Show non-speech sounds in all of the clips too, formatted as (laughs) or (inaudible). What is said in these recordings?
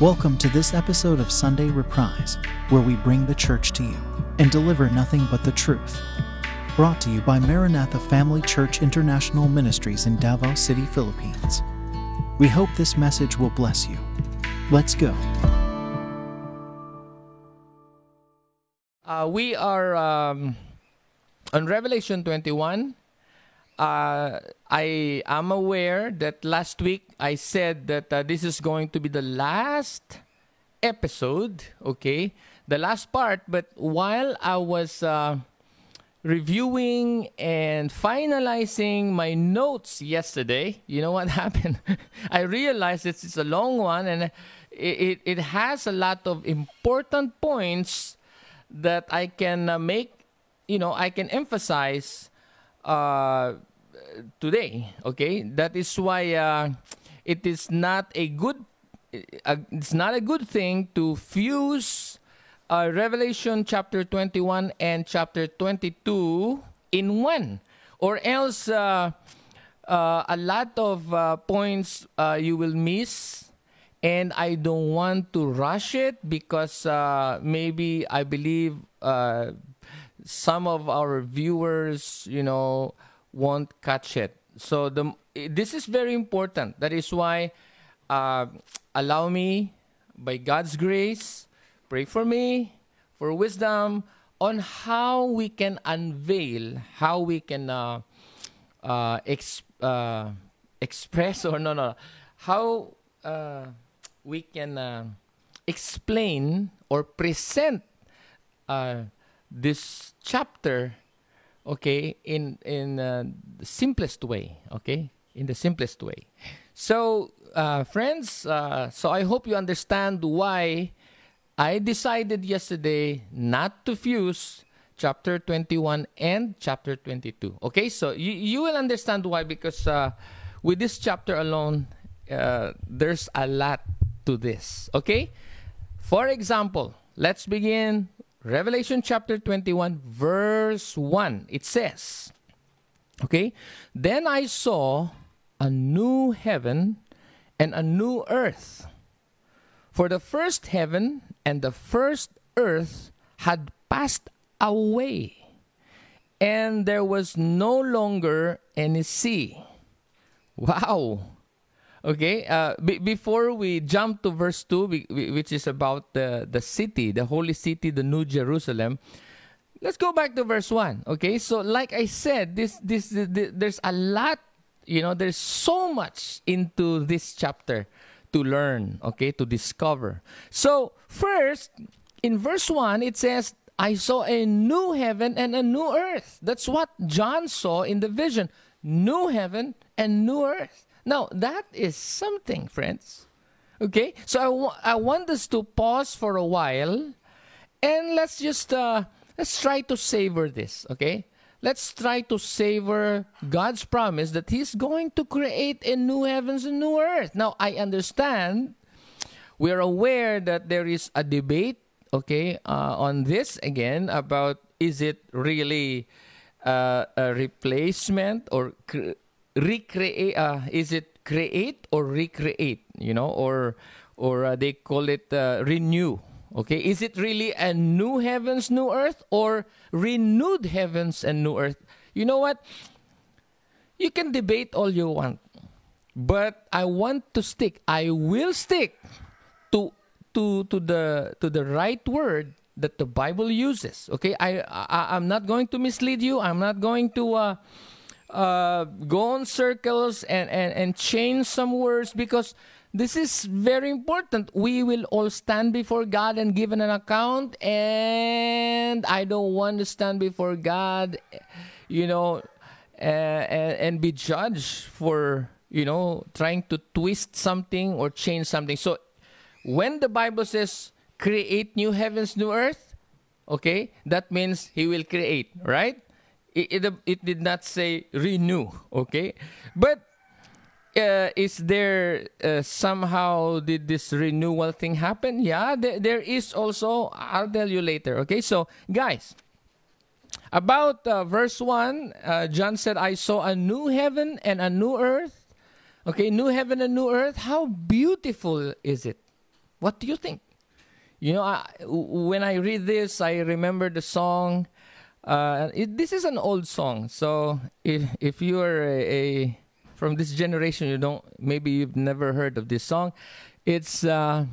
Welcome to this episode of Sunday Reprise, where we bring the church to you and deliver nothing but the truth. Brought to you by Maranatha Family Church International Ministries in Davao City, Philippines. We hope this message will bless you. Let's go. Uh, we are um, on Revelation 21. Uh, I am aware that last week I said that uh, this is going to be the last episode, okay? The last part, but while I was uh, reviewing and finalizing my notes yesterday, you know what (laughs) happened? I realized it's, it's a long one and it, it, it has a lot of important points that I can uh, make, you know, I can emphasize uh, today. Okay, that is why uh, it is not a good, uh, it's not a good thing to fuse uh, Revelation chapter 21 and chapter 22 in one, or else uh, uh, a lot of uh, points uh, you will miss. And I don't want to rush it because uh, maybe I believe uh, some of our viewers, you know, won't catch it. So the this is very important. That is why uh, allow me, by God's grace, pray for me for wisdom on how we can unveil, how we can uh, uh, ex- uh, express (laughs) or no no, how uh, we can uh, explain or present uh, this chapter okay in in uh, the simplest way okay? In the simplest way. So uh, friends uh, so i hope you understand why i decided yesterday not to fuse chapter 21 and chapter 22 okay? So you, you will understand why because uh, with this chapter alone uh, there's a lot to this okay? For example let's begin Revelation chapter 21, verse 1. It says, Okay, then I saw a new heaven and a new earth. For the first heaven and the first earth had passed away, and there was no longer any sea. Wow. Okay, uh, b- before we jump to verse 2, we, we, which is about the, the city, the holy city, the New Jerusalem, let's go back to verse 1. Okay, so like I said, this, this, this, there's a lot, you know, there's so much into this chapter to learn, okay, to discover. So, first, in verse 1, it says, I saw a new heaven and a new earth. That's what John saw in the vision new heaven and new earth. Now, that is something, friends. Okay? So I, I want us to pause for a while and let's just uh, let's try to savor this, okay? Let's try to savor God's promise that He's going to create a new heavens and new earth. Now, I understand we're aware that there is a debate, okay, uh, on this again about is it really uh, a replacement or cre- recreate uh, is it create or recreate you know or or uh, they call it uh, renew okay? Is it really a new heavens new earth or renewed heavens and new earth? You know what? You can debate all you want but i want to stick i will stick to to to the to the right word that the bible uses okay? I, I i'm not going to mislead you i'm not going to uh uh, go on circles and, and, and change some words because this is very important. We will all stand before God and give an account, and I don't want to stand before God, you know, and, and be judged for, you know, trying to twist something or change something. So when the Bible says create new heavens, new earth, okay, that means He will create, right? It, it, it did not say renew okay but uh, is there uh, somehow did this renewal thing happen yeah there, is also i'll tell you later okay so guys about uh, verse 1 uh, john said i saw a new heaven and a new earth okay new heaven and new earth how beautiful is it What do you think? You know, I, when I read this, I remember the song. Uh, it, this is an old song, so if if you are a, a, from this generation, you don't maybe you've never heard of this song. It's uh,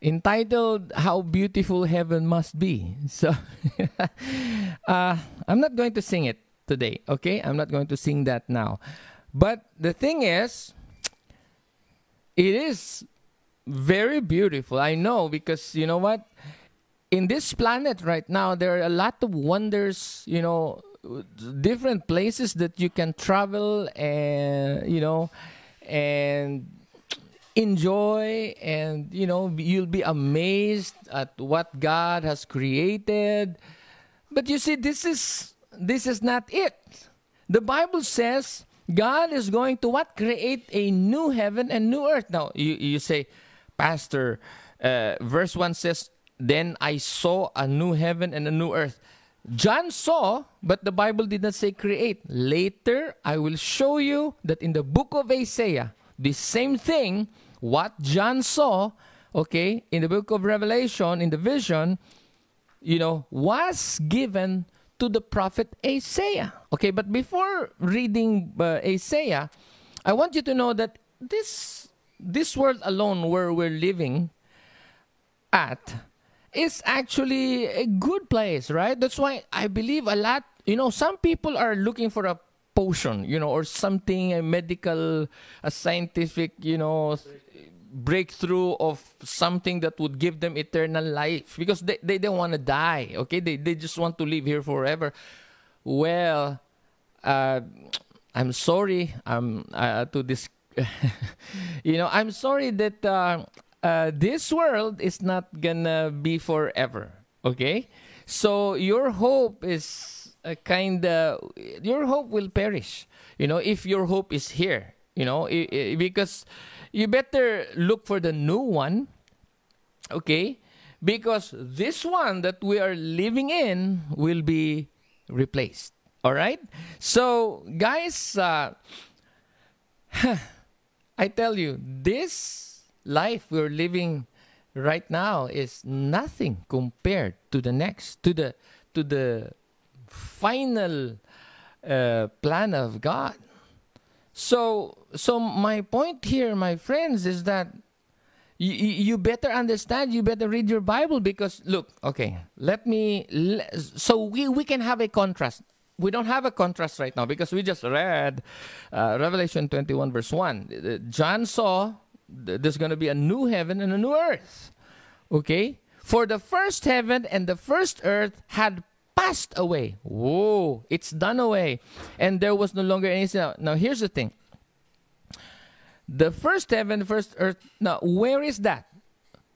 entitled "How Beautiful Heaven Must Be." (laughs) So uh, I'm not going to sing it today. Okay, I'm not going to sing that now. But the thing is, it is very beautiful. I know because you know what? In this planet right now, there are a lot of wonders, you know, different places that you can travel and, you know, and enjoy and you know you'll be amazed at what God has created. But you see this is this is not it. The bible says God is going to what? Create a new heaven and new earth. Now you, you say pastor uh, verse 1 says then I saw a new heaven and a new earth John saw, but the Bible did not say create. Later, I will show you that in the book of Isaiah, the same thing, what John saw, okay, in the book of Revelation, in the vision, you know, was given to the prophet Isaiah. Okay, but before reading uh, Isaiah, I want you to know that this this world alone where we're living at is actually a good place, right? That's why I believe a lot, you know, some people are looking for a potion, you know, or something, a medical, a scientific, you know, breakthrough of something that would give them eternal life because they, they don't want to die, okay? They, they just want to live here forever. Well, uh, I'm sorry um, uh, to this, (laughs) you know, I'm sorry that uh, uh, this world is not gonna be forever. Okay, so your hope is a kind of your hope will perish. You know, if your hope is here, you know, because you better look for the new one. Okay, because this one that we are living in will be replaced. All right, so guys, uh, (sighs) I tell you this life we're living right now is nothing compared to the next to the to the final uh, plan of God. So so my point here, my friends, is that you, you better understand. You better read your Bible because look, okay, let me. So we we can have a contrast. We don't have a contrast right now because we just read uh, Revelation 21 verse 1. Uh, John saw there's going to be a new heaven and a new earth. Okay? For the first heaven and the first earth had passed away. Whoa, it's done away. And there was no longer any sin. Now, here's the thing. The first heaven, first earth. Now, where is that?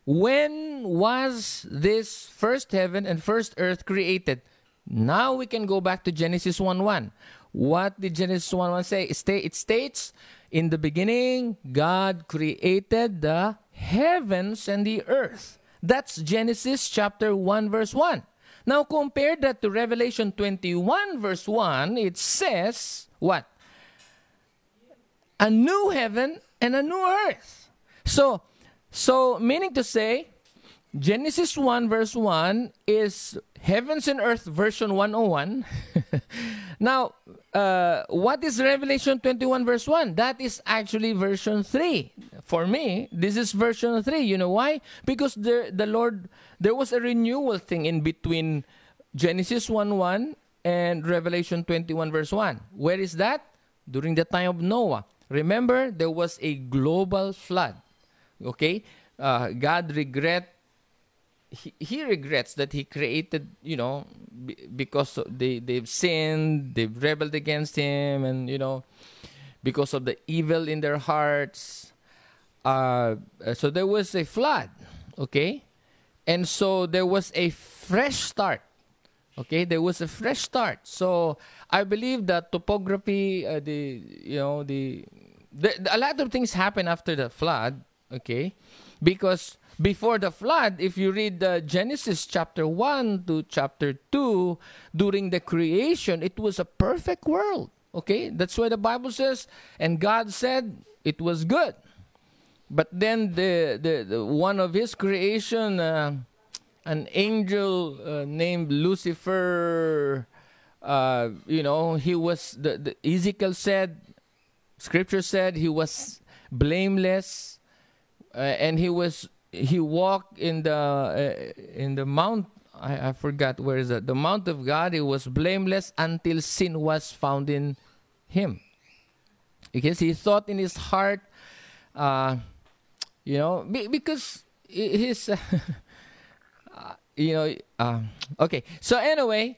When was this first heaven and first earth created? Now we can go back to Genesis 1 1. What did Genesis 1 1 say? It states, In the beginning, God created the heavens and the earth. That's Genesis chapter 1, verse 1. Now compare that to Revelation 21, verse 1. It says, What? a new heaven and a new earth. So, so meaning to say, Genesis 1 verse 1 is heavens and earth version 101. (laughs) now, uh, what is Revelation 21 verse 1? That is actually version 3. For me, this is version 3. You know why? Because the, the Lord, there was a renewal thing in between Genesis 1 1 and Revelation 21 verse 1. Where is that? During the time of Noah. Remember, there was a global flood. Okay? Uh, God regret he, he regrets that he created, you know, b- because they they've sinned, they've rebelled against him, and you know, because of the evil in their hearts. Uh, so there was a flood, okay, and so there was a fresh start. Okay, there was a fresh start. So I believe that topography, uh, the you know the, the a lot of things happen after the flood. Okay, because before the flood, if you read uh, Genesis chapter one to chapter two, during the creation, it was a perfect world. Okay, that's why the Bible says, and God said it was good. but then the, the, the one of his creation, uh, an angel uh, named Lucifer, uh, you know, he was the, the Ezekiel said, Scripture said he was blameless, uh, and he was he walked in the uh, in the mount. I, I forgot where is that the mount of God. He was blameless until sin was found in him, because he thought in his heart, uh, you know, be, because his. (laughs) Uh, you know, uh, okay. So anyway,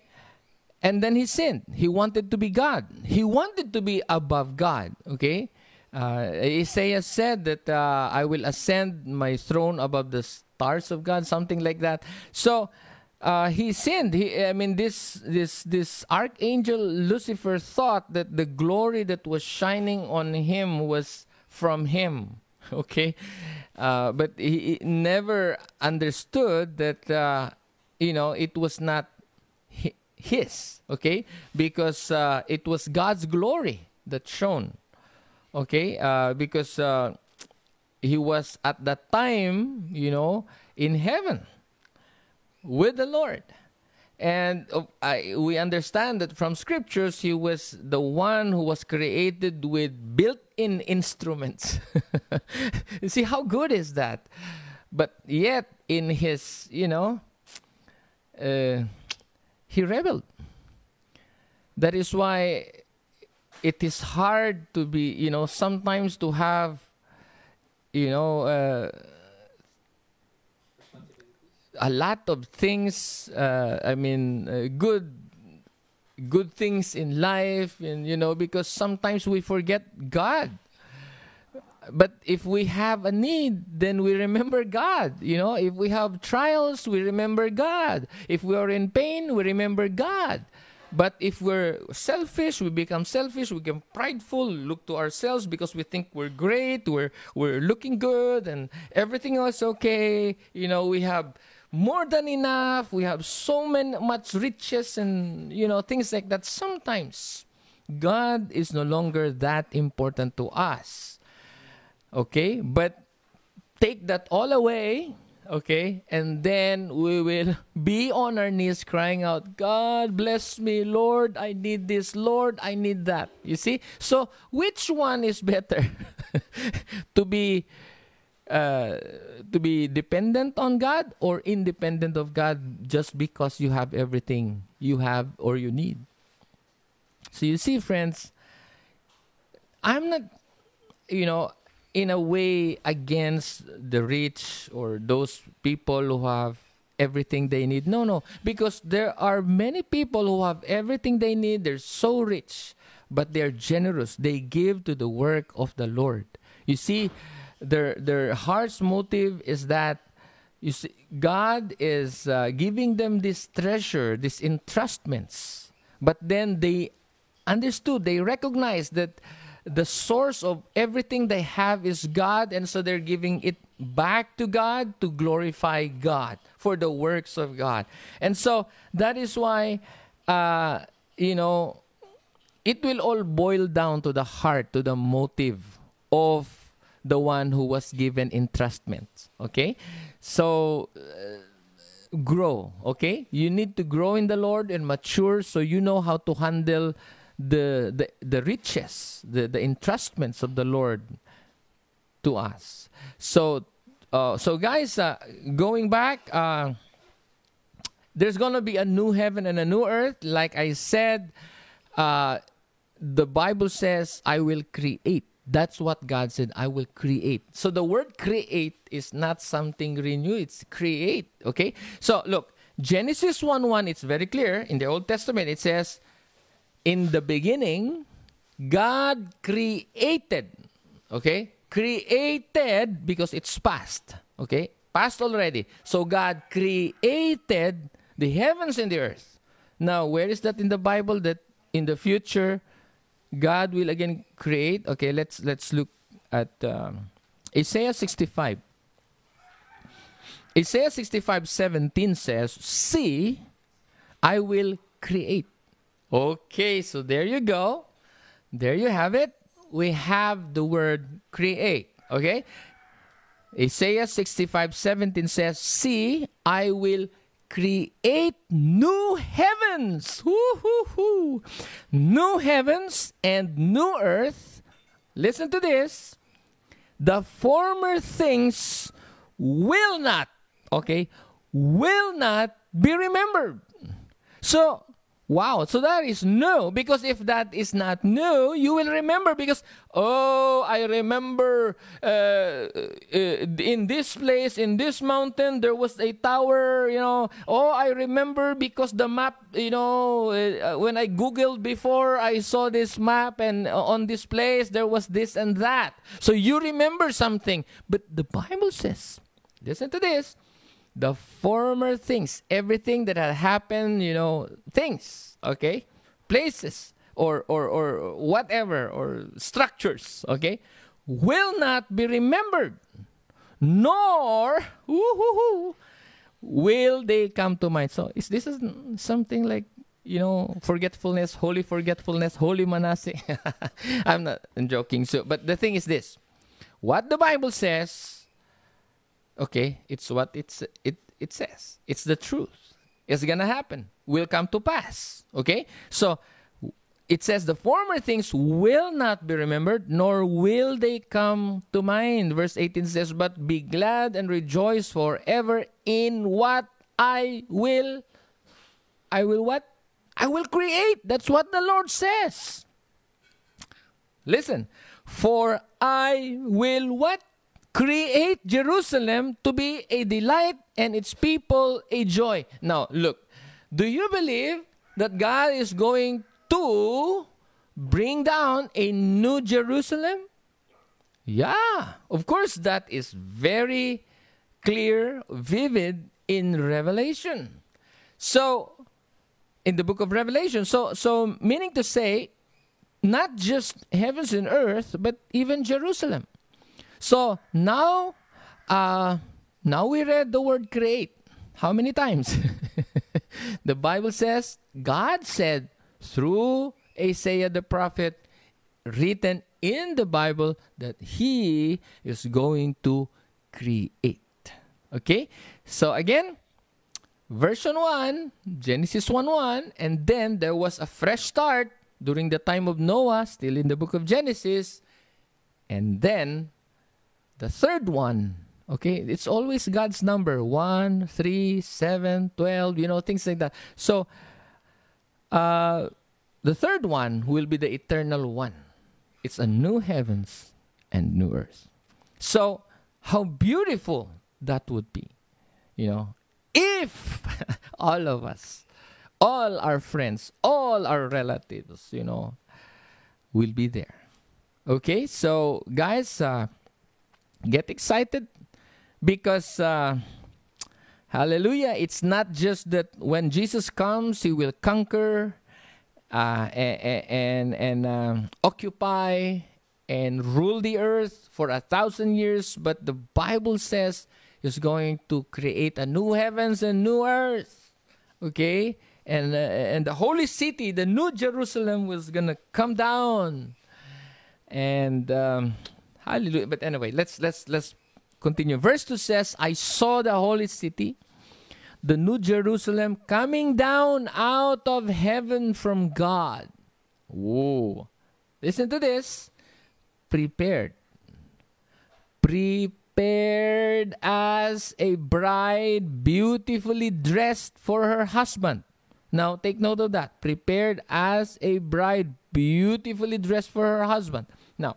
and then he sinned. He wanted to be God. He wanted to be above God. Okay, uh, Isaiah said that uh, I will ascend my throne above the stars of God, something like that. So uh, he sinned. He, I mean, this this this archangel Lucifer thought that the glory that was shining on him was from him. (laughs) Okay, uh, but he, he, never understood that uh, you know it was not his. Okay, because uh, it was God's glory that shone okay uh, because uh, he was at that time you know in heaven with the lord. And uh, I, we understand that from scriptures he was the one who was created with built-in instruments. (laughs) See how good is that? But yet in his you know uh, he rebelled. That is why it is hard to be, you know, sometimes to have, you know, uh, a lot of things. Uh, I mean, uh, good, good things in life, and you know, because sometimes we forget God. But if we have a need, then we remember God. You know, if we have trials, we remember God. If we are in pain, we remember God. But if we're selfish, we become selfish, we become prideful, look to ourselves because we think we're great, we're we're looking good and everything else okay. You know, we have more than enough, we have so many much riches and you know, things like that. Sometimes God is no longer that important to us. Okay? But take that all away okay? And then we will be on our knees crying out, God bless me, Lord, I need this, Lord, I need that. You see? So, which one is better? (laughs) to be uh, to be dependent on God or independent of God just because you have everything you have or you need. So you see, friends, I'm not, you know, in a way against the rich or those people who have everything they need. No, no, because there are many people who have everything they need. They're so rich, but they're generous. They give to the work of the Lord. You see, their their heart's motive is that you see, God is uh, giving them this treasure, these entrustments, but then they understood, they recognized that the source of everything they have is God, and so they're giving it back to God to glorify God for the works of God. And so that is why, uh, you know, it will all boil down to the heart, to the motive of the one who was given entrustment. Okay? So, uh, grow. Okay? You need to grow in the Lord and mature so you know how to handle the, the, the riches, the, the entrustments of the Lord to us. So, uh, so guys, uh, going back, uh, there's to be a new heaven and a new earth. Like I said, uh, the Bible says, I will create. That's what God said, I will create. So the word create is not something renew, it's create. Okay? So look, Genesis 1 1, it's very clear. In the Old Testament, it says, in the beginning, God created. Okay? Created because it's past. Okay? Past already. So God created the heavens and the earth. Now, where is that in the Bible that in the future God will again create? Okay, let's let's look at um, Isaiah 65. Isaiah 65 17 says, See, I will create Okay, so there you go. There you have it. We have the word create. Okay? Isaiah 65 17 says, See, I will create new heavens. Woo-hoo-hoo. New heavens and new earth. Listen to this. The former things will not, okay, will not be remembered. So, Wow, so that is new because if that is not new, you will remember because oh, I remember uh, uh, in this place, in this mountain, there was a tower. You know, oh, I remember because the map. You know, uh, when I googled before, I saw this map, and on this place there was this and that. So you remember something, but the Bible says, listen to this the former things, everything that had happened, you know, things, okay, places or or or whatever or structures, okay, will not be remembered, nor will they come to mind. So is this is something like you know forgetfulness, holy forgetfulness, holy manase? (laughs) I'm not I'm joking. So, but the thing is this: what the Bible says Okay, it's what it's it it says. It's the truth. It's gonna happen. Will come to pass. Okay, so it says the former things will not be remembered, nor will they come to mind. Verse 18 says, But be glad and rejoice forever in what I will. I will what? I will create. That's what the Lord says. Listen, for I will what? Create Jerusalem to be a delight and its people a joy. Now, look, do you believe that God is going to bring down a new Jerusalem? Yeah, of course, that is very clear, vivid in Revelation. So, in the book of Revelation, so so meaning to say, not just heavens and earth, but even Jerusalem. So now, uh, now we read the word create. How many times? (laughs) the Bible says God said through Isaiah the prophet, written in the Bible, that He is going to create. Okay? So again, version 1, Genesis 1 1, and then there was a fresh start during the time of Noah, still in the book of Genesis, and then the third one, okay, it's always God's number 1, 3, 7, 12, you know, things like that. So, uh, the third one will be the eternal one. It's a new heavens and new earth. So, how beautiful that would be, you know, if (laughs) all of us, all our friends, all our relatives, you know, will be there. Okay, so guys, uh, get excited because uh, hallelujah it's not just that when jesus comes he will conquer uh, and and, and uh, occupy and rule the earth for a thousand years but the bible says he's going to create a new heavens and new earth okay? And uh, and the holy city the new jerusalem was gonna come down. And um, Hallelujah. But anyway, let's let's let's continue. Verse 2 says, I saw the holy city, the new Jerusalem, coming down out of heaven from God. Whoa. Listen to this. Prepared. Prepared as a bride beautifully dressed for her husband. Now take note of that. Prepared as a bride beautifully dressed for her husband. Now,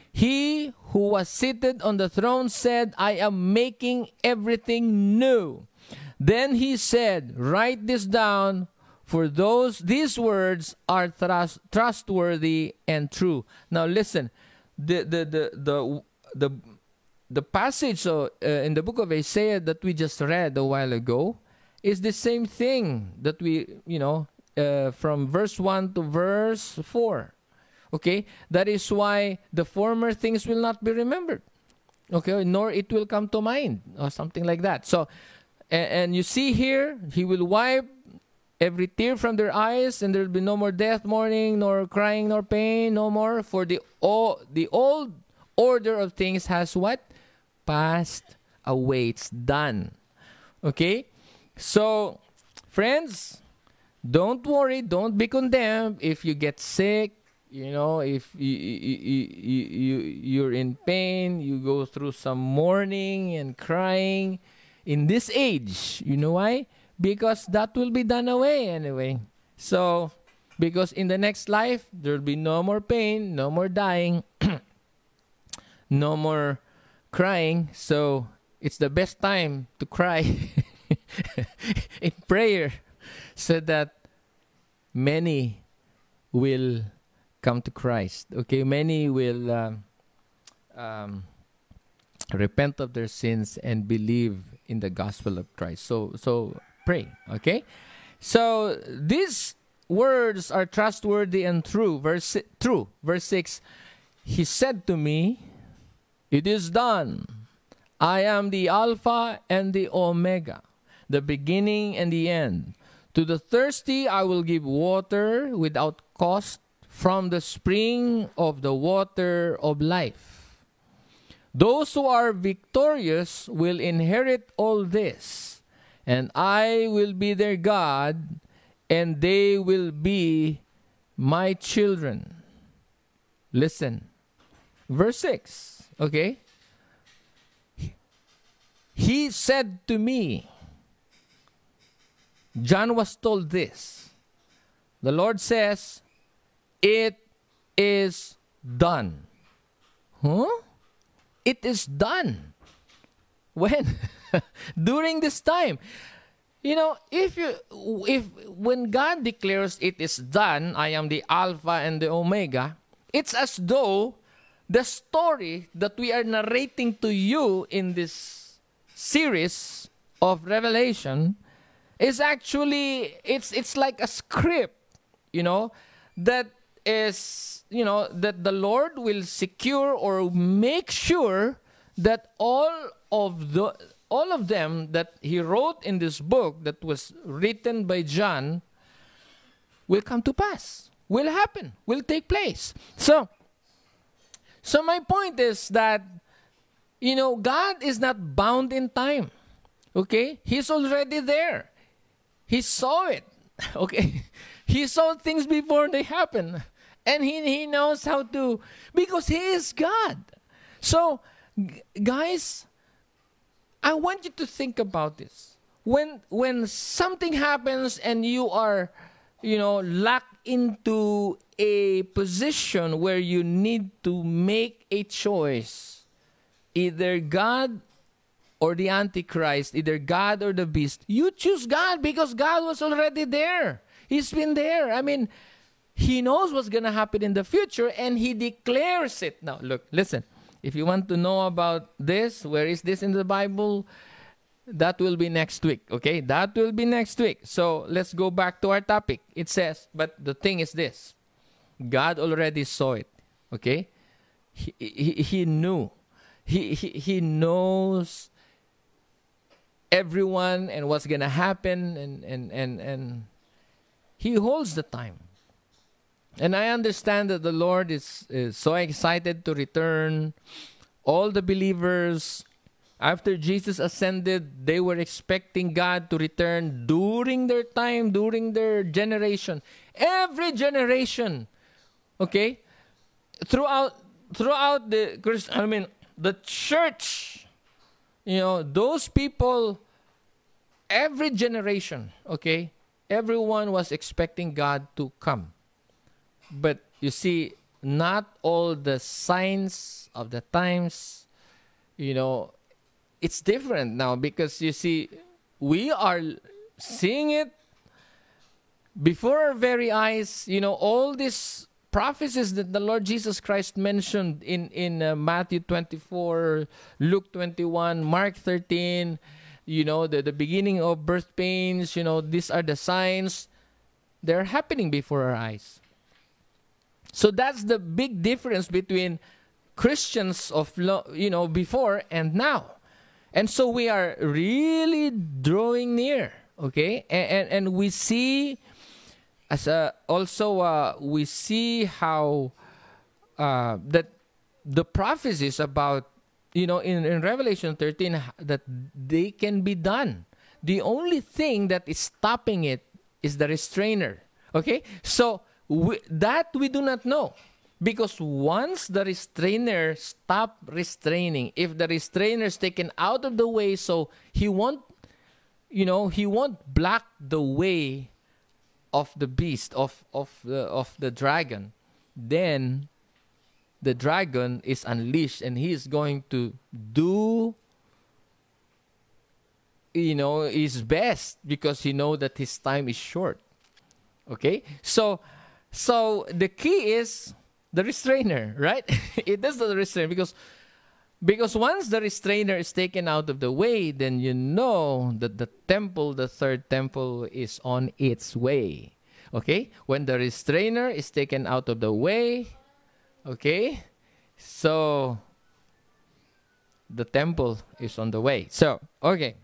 He who was seated on the throne said, I am making everything new. Then he said, Write this down, for those these words are trust, trustworthy and true. Now listen, the the the the the the passage uh, in the book of Isaiah that we just read a while ago is the same thing that we, you know, uh, from verse 1 to verse 4. Okay? That is why the former things will not be remembered. Okay? Nor it will come to mind or something like that. So, and, and you see here, he will wipe every tear from their eyes, and there will be no more death, mourning, nor crying, nor pain, no more. For the, all, the old order of things has what? Passed away. It's done. Okay? So, friends, don't worry, don't be condemned if you get sick, you know, if you, you, you, you, you're in pain, you go through some mourning and crying in this age. You know why? Because that will be done away anyway. So, because in the next life, there will be no more pain, no more dying, (clears throat) no more crying. So, it's the best time to cry (laughs) in prayer so that many will come to Christ. Okay, many will um, um, repent of their sins and believe in the gospel of Christ. So, so pray. Okay, so these words are trustworthy and true. Verse true. Verse six. He said to me, "It is done. I am the Alpha and the Omega." the beginning and the end. To the thirsty I will give water without cost from the spring of the water of life. Those who are victorious will inherit all this, and I will be their God, and they will be my children. Listen. Verse 6, okay? He said to me, John was told this. The Lord says, It is done. Huh? It is done. When? (laughs) During this time. You know, if you if when God declares it is done, I am the Alpha and the Omega, it's as though the story that we are narrating to you in this series of Revelation is actually it's it's like a script, you know, that is you know that the Lord will secure or make sure that all of the all of them that he wrote in this book that was written by John will come to pass, will happen, will take place. So so my point is that you know God is not bound in time. Okay? He's already there. He saw it. (laughs) Okay? He saw things before they happen. And he, he knows how to, because he is God. So, g- guys, I want you to think about this. When when something happens and you are, you know, locked into a position where you need to make a choice, either God or the Antichrist, either God or the beast, you choose God because God was already there. He's been there. I mean, He knows what's going to happen in the future and He declares it. Now, look, listen. If you want to know about this, where is this in the Bible? That will be next week, okay? That will be next week. So let's go back to our topic. It says, but the thing is this God already saw it, okay? He, he, he knew. He, he, he knows everyone and what's going to happen and, and, and, and he holds the time and i understand that the lord is, is so excited to return. All the believers after jesus ascended they were expecting god to return during their time during their generation. Every generation okay? Throughout throughout the Christian i mean the church you know, those people, every generation, okay, everyone was expecting God to come. But you see, not all the signs of the times, you know, it's different now because you see, we are seeing it before our very eyes, you know, all these prophecies that the Lord Jesus Christ mentioned in in uh, Matthew 24, Luke 21, Mark 13, you know, the the beginning of birth pains, you know, these are the signs they're happening before our eyes. So that's the big difference between Christians of you know before and now. And so we are really drawing near, okay? And and, and we see as a, also uh, we see how uh, that the prophecies about you know in, in revelation 13 that they can be done the only thing that is stopping it is the restrainer okay so we, that we do not know. Because once the restrainer stop restraining if the restrainer is taken out of the way so he won't you know he won't block the way of the beast of of the of the dragon then the dragon is unleashed and he is going to do you know his best because he know that his time is short. Okay? So so the key is the restrainer right (laughs) it is the restrainer because because once the restrainer is taken out of the way then you know that the temple the third temple is on its way okay when the restrainer is taken out of the way Okay? So the temple is on the way. So, okay.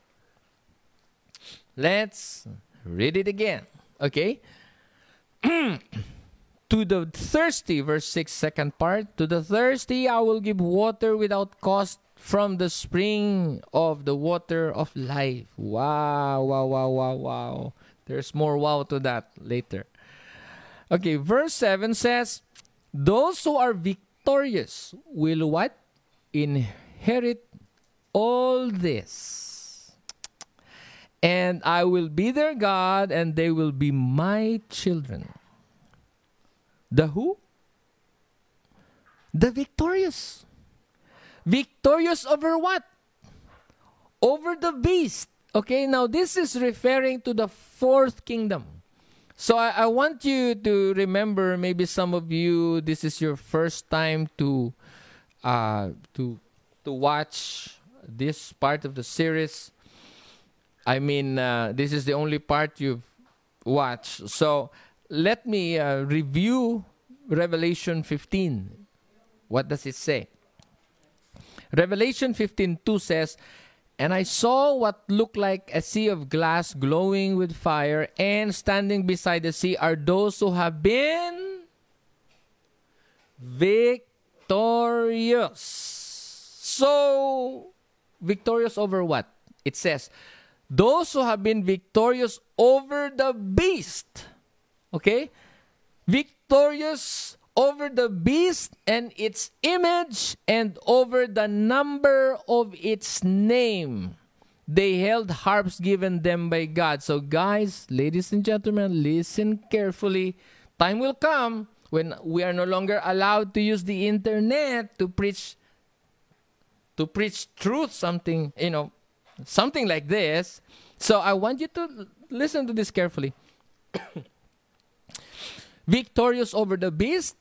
Let's read it again. Okay? (clears throat) to the thirsty, verse 6, second part, to the thirsty I will give water without cost from the spring of the water of life. Wow, wow, wow, wow, wow. There's more wow to that later. Okay, verse 7 says, those who are victorious will what? Inherit all this. And I will be their God, and they will be my children. The who? The victorious. Victorious over what? Over the beast. Okay, now this is referring to the fourth kingdom. So I, I want you to remember. Maybe some of you, this is your first time to uh, to to watch this part of the series. I mean, uh, this is the only part you've watched. So let me uh, review Revelation 15. What does it say? Revelation 15:2 says, and I saw what looked like a sea of glass glowing with fire, and standing beside the sea are those who have been victorious. So, victorious over what? It says, those who have been victorious over the beast. Okay? Victorious over the beast and its image and over the number of its name. They held harps given them by God. So, guys, ladies and gentlemen, listen carefully. Time will come when we are no longer allowed to use the internet to preach to preach truth something you know something like this so i want you to listen to this carefully (coughs) victorious over the beast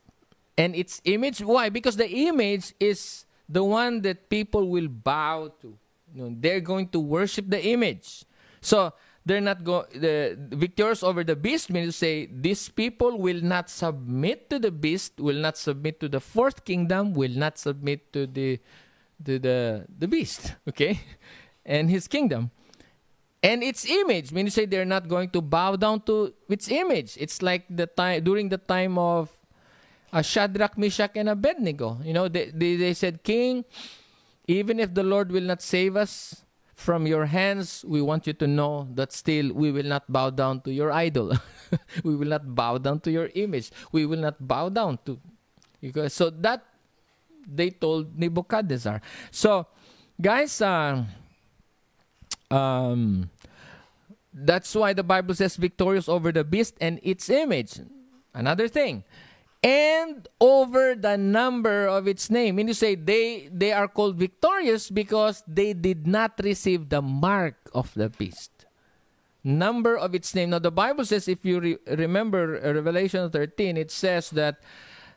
and its image. Why? Because the image is the one that people will bow to. You know, they're going to worship the image. So they're not go the victors over the beast means to say these people will not submit to the beast, will not submit to the fourth kingdom, will not submit to the to the the beast, (laughs) okay, and his kingdom. And its image, means to say they're not going to bow down to its image. It's like the time during the time of uh, Shadrach, Meshach, and Abednego. You know, they, they, they said, King, even if the Lord will not save us from your hands, we want you to know that still we will not bow down to your idol. (laughs) we will not bow down to your image. We will not bow down to. Because, so that they told Nebuchadnezzar. So, guys, uh, um, that's why the Bible says victorious over the beast and its image. Another thing, and over the number of its name. And you say they they are called victorious because they did not receive the mark of the beast. Number of its name. Now the Bible says, if you re- remember uh, Revelation 13, it says that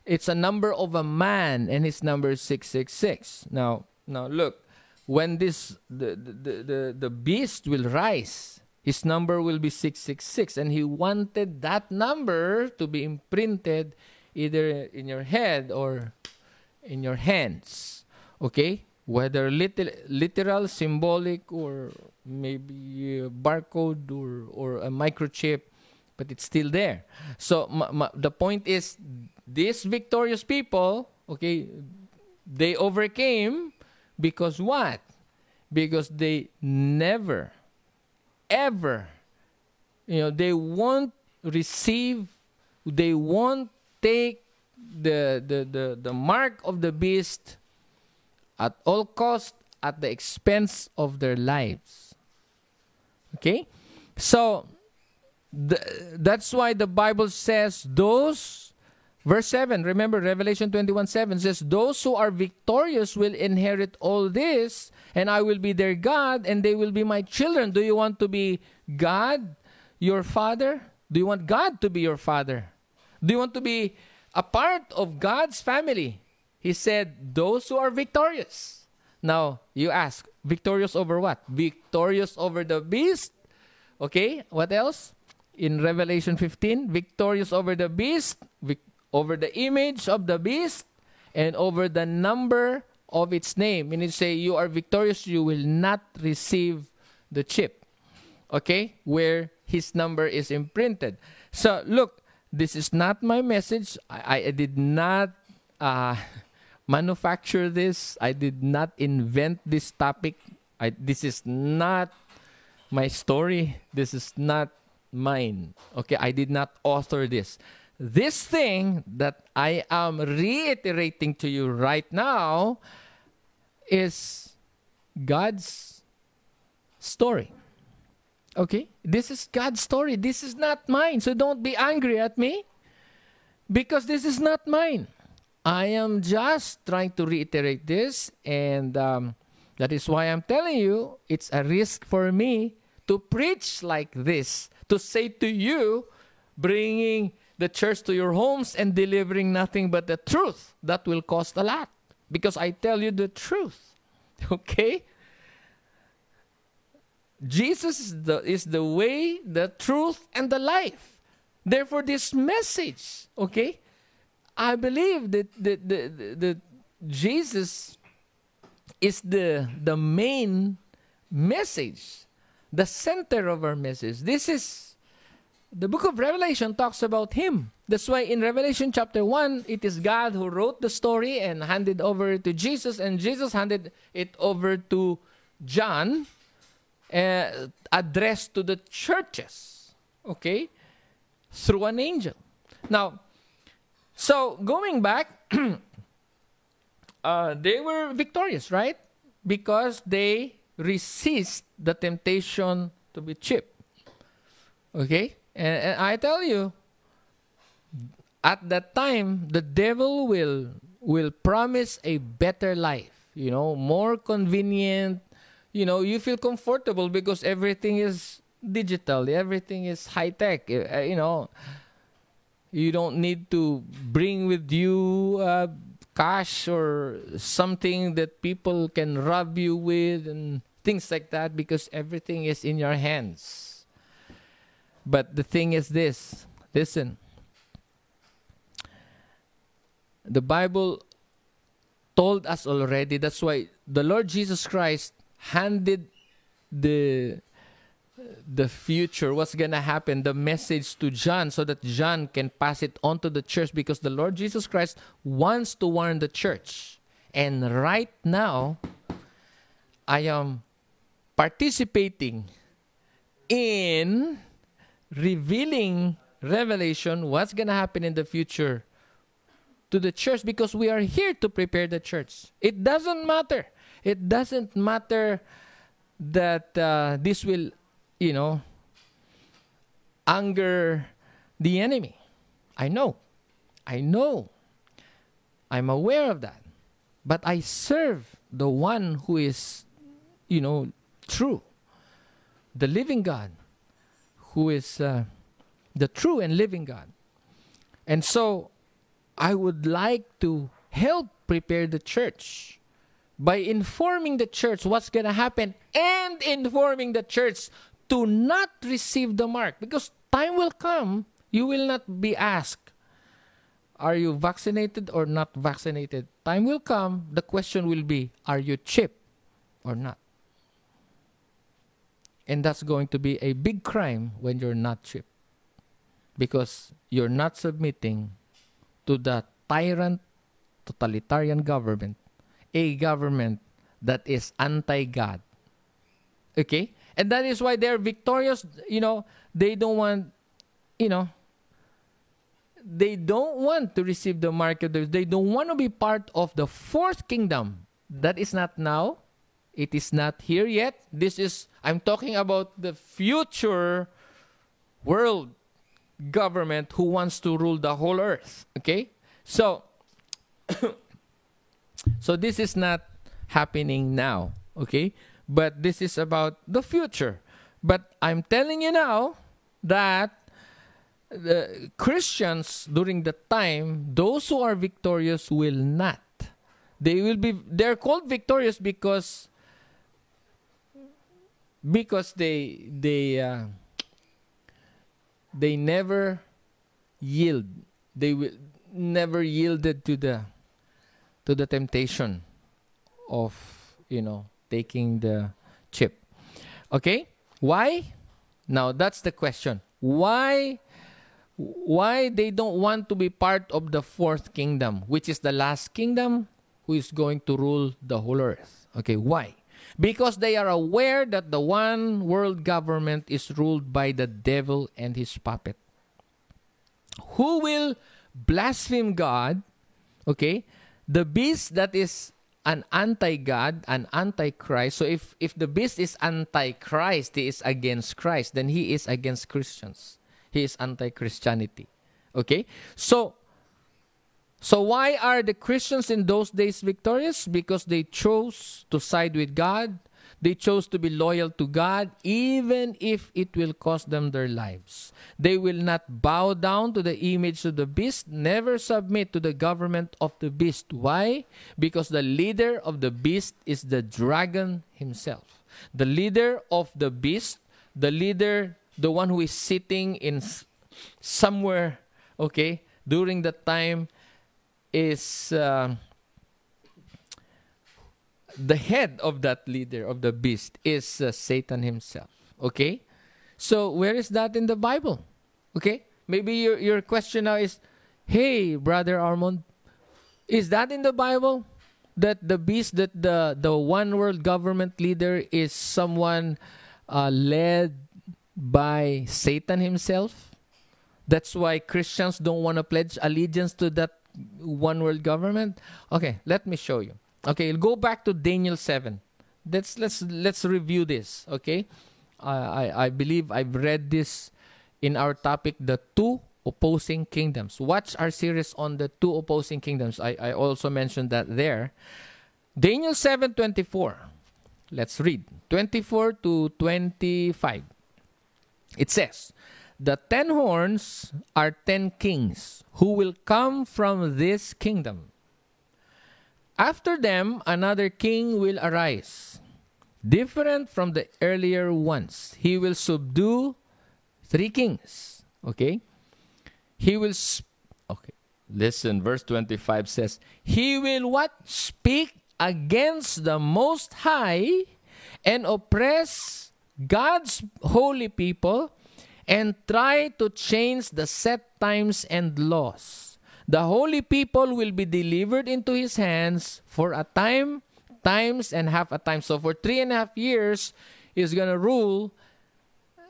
it's a number of a man, and his number is 666. Now, now look, when this the the the, the beast will rise, his number will be 666, and he wanted that number to be imprinted either in your head or in your hands. Okay? Whether literal, literal symbolic, or maybe a barcode or, or a microchip, but it's still there. So the point is, these victorious people, okay, they overcame because what? Because they never, ever, you know, they won't receive, they won't take the, the, the, the mark of the beast at all cost at the expense of their lives. Okay? So, that's why the Bible says those, verse 7, remember Revelation 21 7 says, Those who are victorious will inherit all this, and I will be their God, and they will be my children. Do you want to be God, your father? Do you want God to be your father? Do you want to be a part of God's family? He said, Those who are victorious. Now, you ask, victorious over what? Victorious over the beast. Okay, what else? In Revelation 15, victorious over the beast, vic- over the image of the beast, and over the number of its name. And you say, You are victorious, you will not receive the chip. Okay, where his number is imprinted. So, look, this is not my message. I, I did not uh, (laughs) manufacture this. I did not invent this topic. I, this is not my story. This is not mine. Okay, I did not author this. This thing that I am reiterating to you right now is God's story. Okay? This is God's story. This is not mine. So don't be angry at me because this is not mine. I am just trying to reiterate this, and um, that is why I'm telling you it's a risk for me to preach like this, to say to you, bringing the church to your homes and delivering nothing but the truth. That will cost a lot because I tell you the truth. (laughs) Okay? Jesus is the, is the way, the truth, and the life. Therefore, this message, okay, I believe that, that, that, that Jesus is the, the main message, the center of our message. This is the book of Revelation talks about him. That's why in Revelation chapter 1, it is God who wrote the story and handed over it to Jesus, and Jesus handed it over to John uh, addressed to the churches, okay, through an angel. Now, so going back, (clears throat) uh, they were victorious, right? Because they resist the temptation to be cheap. Okay? And, and I tell you, at that time, the devil will will promise a better life, you know, more convenient, you know you feel comfortable because everything is digital everything is high tech uh, you know. You don't need to bring with you uh, cash or something that people can rob you with and things like that because everything is in your hands but the thing is this listen. The bible told us already that's why the lord jesus christ handed the the future what's going to happen the message to John so that John can pass it on to the church because the Lord Jesus Christ wants to warn the church. And right now I am participating in revealing revelation what's going to happen in the future to the church because we are here to prepare the church it doesn't matter it doesn't matter that uh, this will, you know, anger the enemy. I know. I know. I'm aware of that. But I serve the one who is, you know, true, the living God, who is uh, the true and living God. And so I would like to help prepare the church by informing the church what's going to happen and informing the church to not receive the mark. Because time will come you will not be asked are you vaccinated or not vaccinated? Time will come the question will be are you chipped or not and that's going to be a big crime when you're not chipped because you're not submitting to the tyrant totalitarian government, a government that is anti God. Okay? And that is why they're victorious. You know, they don't want, you know, they don't want to receive the mark of the They don't want to be part of the fourth kingdom. That is not now. It is not here yet. This is, I'm talking about the future world government who wants to rule the whole earth. Okay? So, (coughs) so this is not happening now, okay? But this is about the future. But I'm telling you now that the Christians during the time, those who are victorious will not. They will be they're called victorious because because they they uh, they never yield. They will never yielded to the to the temptation of you know taking the chip. Okay? Why? Now that's the question. Why why they don't want to be part of the fourth kingdom which is the last kingdom who is going to rule the whole earth? Okay why because they are aware that the one world government is ruled by the devil and his puppet who will blaspheme God, okay, the beast that is an anti-God, an anti-Christ. So if if the beast is anti-Christ, he is against Christ, then he is against Christians. He is anti-Christianity. Okay? So so why are the Christians in those days victorious? Because they chose to side with God, they chose to be loyal to God even if it will cost them their lives. They will not bow down to the image of the beast, never submit to the government of the beast. Why? Because the leader of the beast is the dragon himself. The leader of the beast, the leader, the one who is sitting in somewhere, okay, during the time is. Uh, the head of that leader of the beast is uh, Satan himself. Okay? So, where is that in the Bible? Okay? Maybe your, your question now is hey, Brother Armand, is that in the Bible? That the beast, that the, the one world government leader is someone uh, led by Satan himself? That's why Christians don't want to pledge allegiance to that one world government? Okay, let me show you. Okay, go back to Daniel 7. Let's let's let's review this, okay? I I believe I've read this in our topic the two opposing kingdoms. Watch our series on the two opposing kingdoms. I, I also mentioned that there. Daniel 7:24. Let's read. 24 to 25. It says, "The 10 horns are 10 kings who will come from this kingdom." After them, another king will arise, different from the earlier ones. He will subdue three kings. Okay? He will. Okay. Listen, verse 25 says, He will what? Speak against the Most High and oppress God's holy people and try to change the set times and laws the holy people will be delivered into his hands for a time, times, and half a time. So for three and a half years, he's going to rule,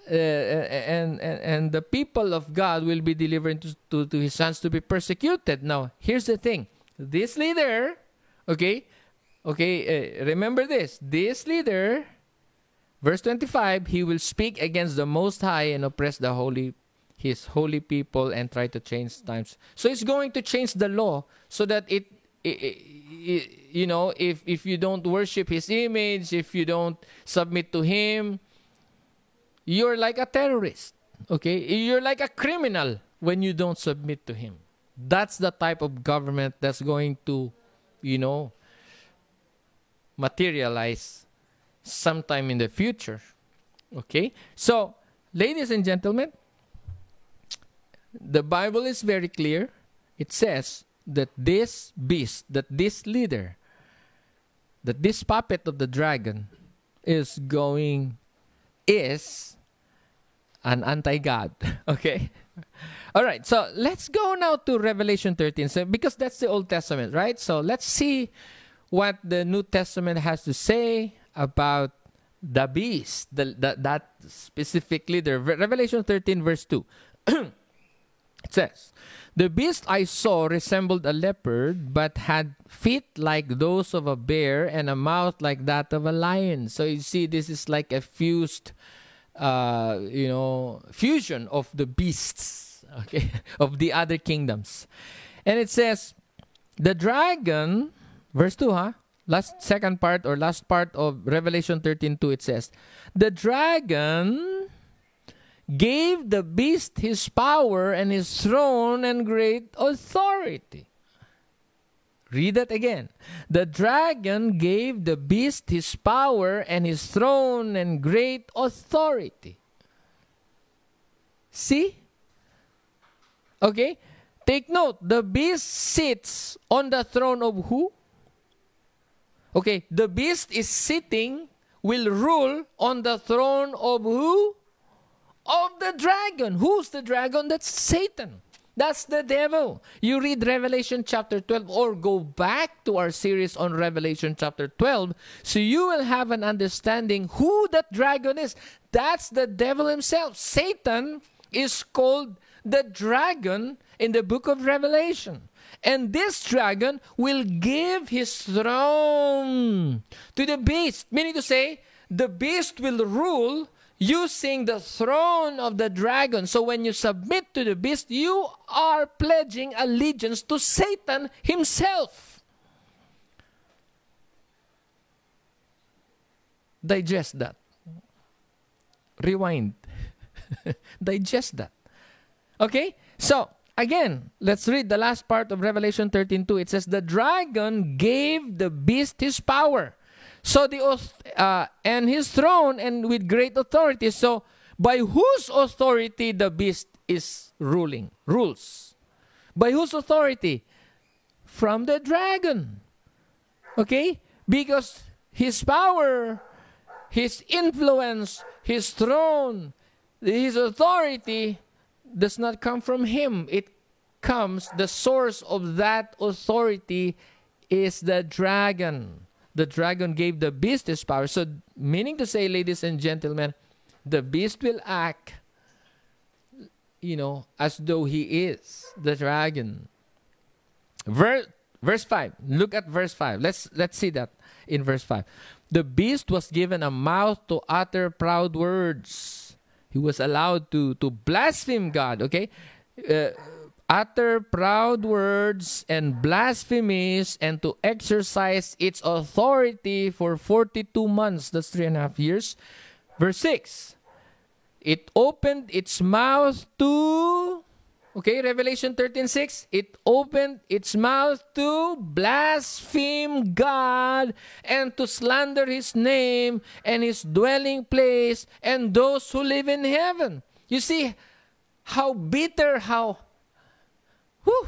uh, and, and, and the people of God will be delivered to, to, to his hands to be persecuted. Now, here's the thing this leader, okay, okay, uh, remember this this leader, verse 25, he will speak against the Most High and oppress the holy his holy people and try to change times. So he's going to change the law so that it, it, it, you know, if if you don't worship his image, if you don't submit to him, you're like a terrorist. Okay? You're like a criminal when you don't submit to him. That's the type of government that's going to, you know, materialize sometime in the future. Okay? So, ladies and gentlemen, the Bible is very clear. It says that this beast, that this leader, that this puppet of the dragon is going, is an anti God. (laughs) Okay? All right, so let's go now to Revelation 13 so, because that's the Old Testament, right? So let's see what the New Testament has to say about the beast, the, the, that specifically the Revelation 13, verse 2. (clears throat) it says, The beast I saw resembled a leopard, but had feet like those of a bear and a mouth like that of a lion. So you see, this is like a fused, uh, you know, fusion of the beasts, (laughs) okay, of the other kingdoms. And it says, The dragon, verse 2, huh? Last second part or last part of Revelation 13:2 it says, "The dragon gave the beast his power and his throne and great authority." Read that again. The dragon gave the beast his power and his throne and great authority. See? Okay? Take note, the beast sits on the throne of who? Okay, the beast is sitting, will rule on the throne of who? Of the dragon. Who's the dragon? That's Satan. That's the devil. You read Revelation chapter 12 or go back to our series on Revelation chapter 12 so you will have an understanding who that dragon is. That's the devil himself. Satan is called the dragon in the book of Revelation. And this dragon will give his throne to the beast, meaning to say, the beast will rule using the throne of the dragon. So when you submit to the beast, you are pledging allegiance to Satan himself. Digest that. Rewind. (laughs) Digest that. Okay? So, Again, let's read the last part of Revelation 13:2. It says, "The dragon gave the beast his power, so the uh, and his throne, and with great authority. So, by whose authority the beast is ruling? Rules. By whose authority? From the dragon. Okay, because his power, his influence, his throne, his authority does not come from him. It comes, the source of that authority is the dragon. The dragon gave the beast his power. So, meaning to say, ladies and gentlemen, the beast will act, you know, as though he is the dragon. Verse, verse 5. Look at verse 5. Let's let's see that in verse 5. The beast was given a mouth to utter proud words he was allowed to to blaspheme God. Okay, uh, utter proud words and blasphemies, and to exercise its authority for forty-two months. That's three and a half years. Verse six. It opened its mouth to Okay, Revelation 13:6, it opened its mouth to blaspheme God and to slander his name and his dwelling place and those who live in heaven. You see how bitter, how whew,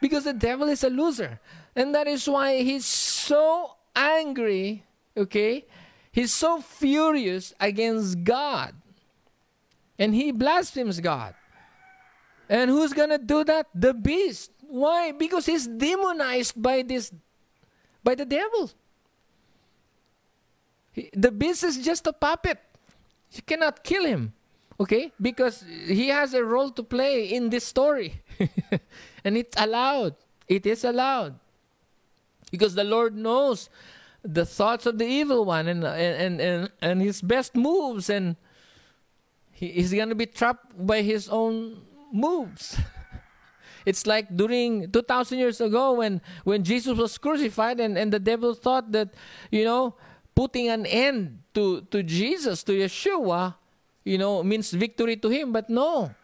because the devil is a loser. And that is why he's so angry, okay? He's so furious against God. And he blasphemes God. And who's gonna do that? The beast. Why? Because he's demonized by this, by the devil. He, the beast is just a puppet. You cannot kill him, okay? Because he has a role to play in this story, (laughs) and it's allowed. It is allowed because the Lord knows the thoughts of the evil one and and and and his best moves, and he, he's gonna be trapped by his own moves. (laughs) It's like during 2,000 years ago when, when Jesus was crucified and, and the devil thought that, you know, putting an end to, to Jesus, to Yeshua, you know, means victory to him. But no.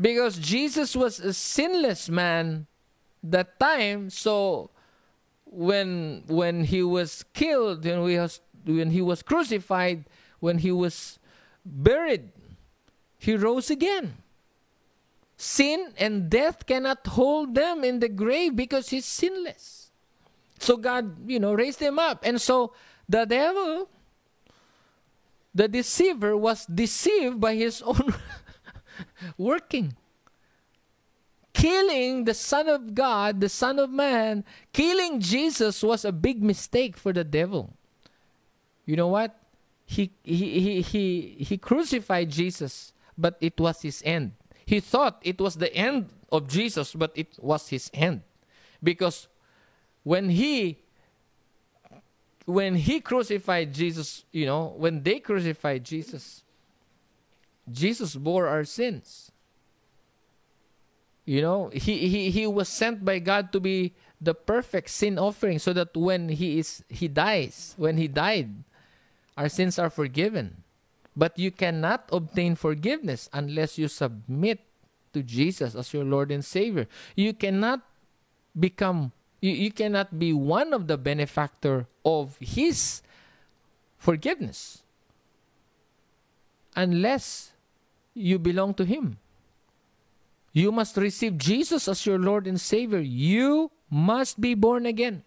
because Jesus was a sinless man that time. So when when he was killed, when he was when he was crucified, when he was buried, he rose again. Sin and death cannot hold them in the grave because he's sinless. So God, you know, raised him up. And so the devil, the deceiver, was deceived by his (laughs) own working. Killing the Son of God, the Son of Man, killing Jesus was a big mistake for the devil. You know what? He, he, he, he, he crucified Jesus, but it was his end. He thought it was the end of Jesus, but it was his end. Because when he when he crucified Jesus, you know, when they crucified Jesus, Jesus bore our sins. You know, he, he, he was sent by God to be the perfect sin offering so that when he is he dies, when he died, our sins are forgiven. But you cannot obtain forgiveness unless you submit to Jesus as your Lord and Savior. You cannot become you, you cannot be one of the benefactor of his forgiveness unless you belong to him. You must receive Jesus as your Lord and Savior. You must be born again.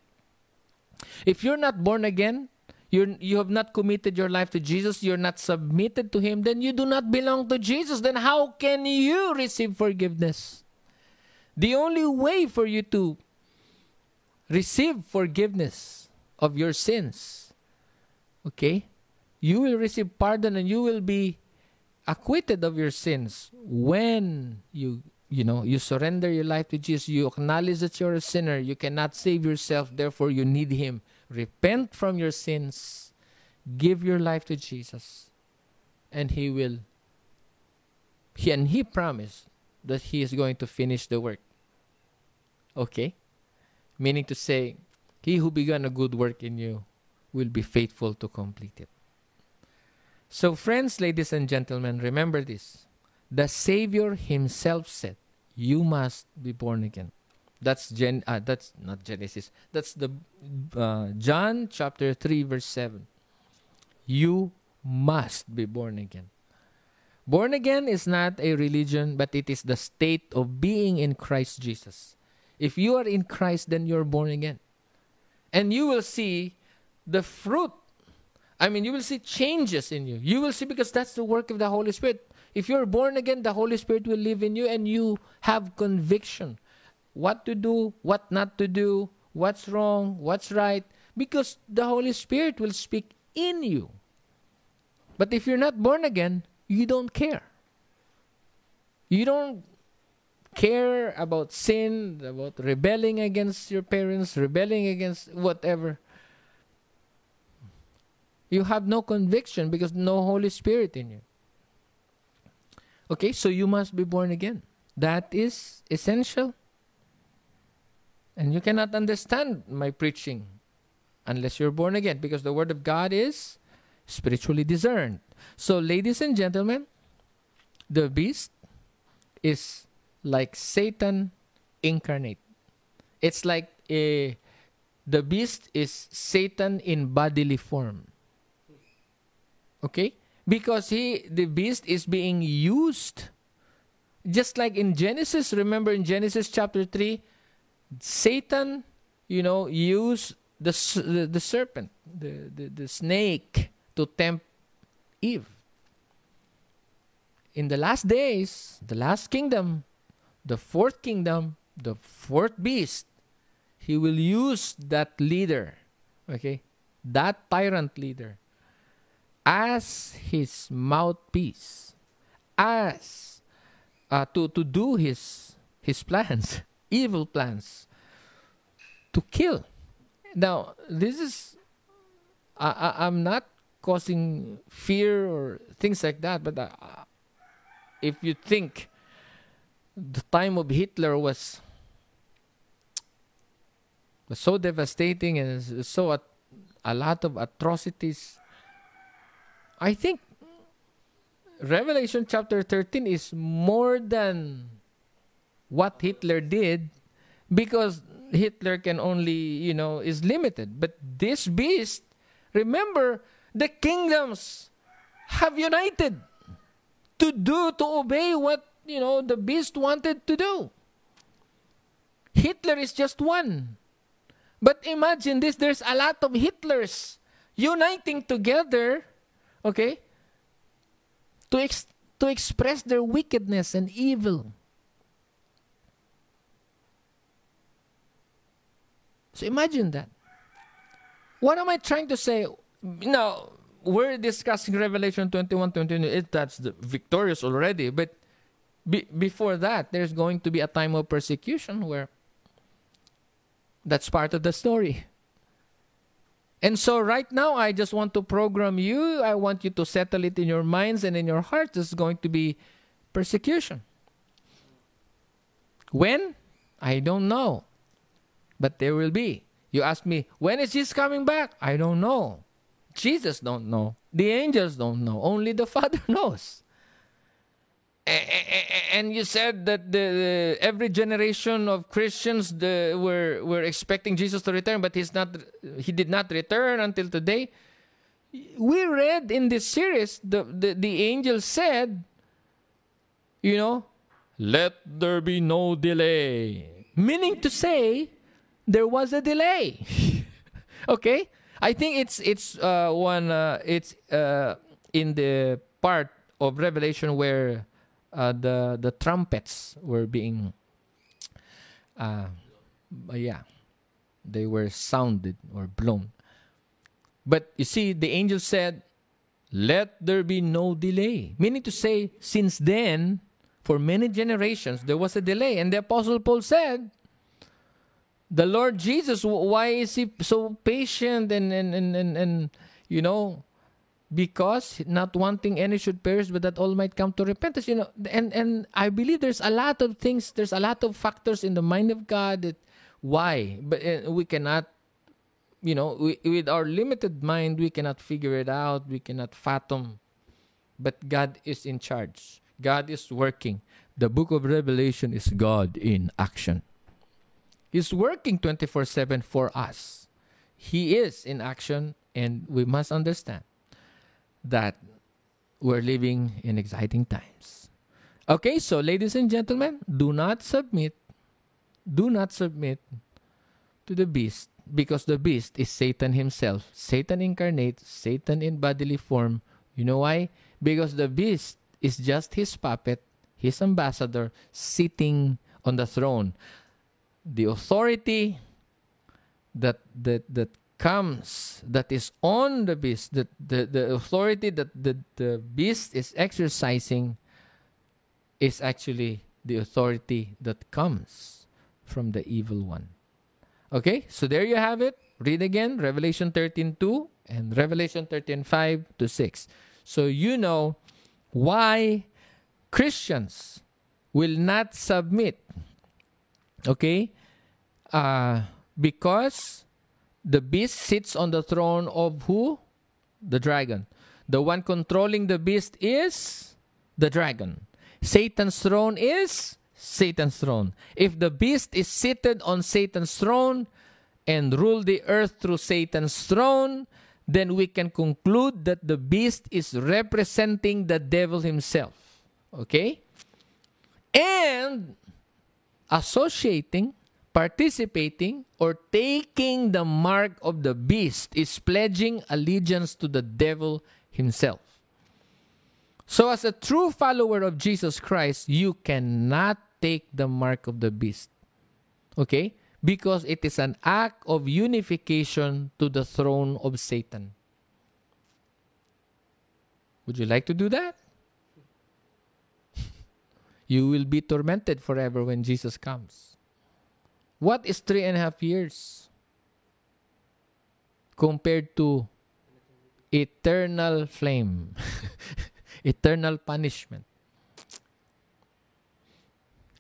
If you're not born again, you you have not committed your life to Jesus, you're not submitted to Him, then you do not belong to Jesus. Then how can you receive forgiveness? The only way for you to receive forgiveness of your sins, okay, you will receive pardon and you will be acquitted of your sins when you you know you surrender your life to Jesus. You acknowledge that you're a sinner. You cannot save yourself. Therefore you need him repent from your sins. Give your life to Jesus. And he will he and he promised that he is going to finish the work. Okay? Meaning to say he who began a good work in you will be faithful to complete it. So, friends, ladies and gentlemen, remember this. The Savior Himself said, You must be born again. That's Gen. Uh, that's not Genesis. That's the uh, John chapter three verse seven. You must be born again. Born again is not a religion, but it is the state of being in Christ Jesus. If you are in Christ, then you're born again, and you will see the fruit I mean, you will see changes in you. You will see because that's the work of the Holy Spirit. If you're born again, the Holy Spirit will live in you and you have conviction. What to do, what not to do, what's wrong, what's right, because the Holy Spirit will speak in you. But if you're not born again, you don't care. You don't care about sin, about rebelling against your parents, rebelling against whatever you have no conviction because no Holy Spirit in you. Okay, so you must be born again. That is essential. And you cannot understand my preaching unless you're born again because the Word of God is spiritually discerned. So, ladies and gentlemen, the beast is like Satan incarnate. It's like a the beast is Satan in bodily form. Okay? Because he the beast is being used just like in Genesis, remember in Genesis chapter 3, Satan, you know, used the the, the serpent, the, the the snake to tempt Eve. In the last days, the last kingdom, the fourth kingdom, the fourth beast, he will use that leader, okay? That tyrant leader as his mouthpiece, as uh, to to do his his plans, (laughs) evil plans, to kill. Now this is I, I I'm not causing fear or things like that, but uh, if you think the time of Hitler was was so devastating and so a, a lot of atrocities I think Revelation chapter 13 is more than what Hitler did because Hitler can only, you know, is limited. But this beast, remember, the kingdoms have united to do, to obey what, you know, the beast wanted to do. Hitler is just one. But imagine this there's a lot of Hitlers uniting together, okay, to, ex- to express their wickedness and evil. So imagine that. What am I trying to say? Now, we're discussing Revelation 21 22. It, that's the victorious already. But be, before that, there's going to be a time of persecution where that's part of the story. And so, right now, I just want to program you. I want you to settle it in your minds and in your hearts. There's going to be persecution. When? I don't know but there will be. You ask me, when is Jesus coming back? I don't know. Jesus don't know. The angels don't know. Only the (laughs) Father knows. And you said that the, every generation of Christians the, were were expecting Jesus to return, but he's not. He did not return until today. We read in this series the the, the angel said, you know, let there be no delay, meaning to say there was a delay. (laughs) okay? I think it's it's uh, one uh, it's uh, in the part of Revelation where uh, the the trumpets were being uh, yeah they were sounded or blown. But you see, the angel said, "Let there be no delay," meaning to say, since then, for many generations there was a delay, and the apostle Paul said the Lord Jesus, why is he so patient and, and, and, and, and you know, because not wanting any should perish, but that all might come to repentance. You know, and and I believe there's a lot of things, there's a lot of factors in the mind of God that why, but uh, we cannot, you know, we, with our limited mind, we cannot figure it out, we cannot fathom. But God is in charge. God is working. The book of Revelation is God in action. He's working 24 7 for us. He is in action, and we must understand that we're living in exciting times. Okay, so ladies and gentlemen, do not submit, do not submit to the beast because the beast is Satan himself. Satan incarnate, Satan in bodily form. You know why? Because the beast is just his puppet, his ambassador, sitting on the throne the authority that that that comes that is on the beast that the, the authority that the, the beast is exercising is actually the authority that comes from the evil one. Okay so there you have it. Read again revelation 13 2 and revelation 13 5 to 6 so you know why christians will not submit Okay? Uh, because the beast sits on the throne of who? The dragon. The one controlling the beast is the dragon. Satan's throne is Satan's throne. If the beast is seated on Satan's throne and rule the earth through Satan's throne, then we can conclude that the beast is representing the devil himself. Okay? And associating, participating, or taking the mark of the beast is pledging allegiance to the devil himself. So, as a true follower of Jesus Christ, you cannot take the mark of the beast. Okay? Because it is an act of unification to the throne of Satan. Would you like to do that? You will be tormented forever when Jesus comes. What is three and a half years compared to eternal flame, (laughs) eternal punishment?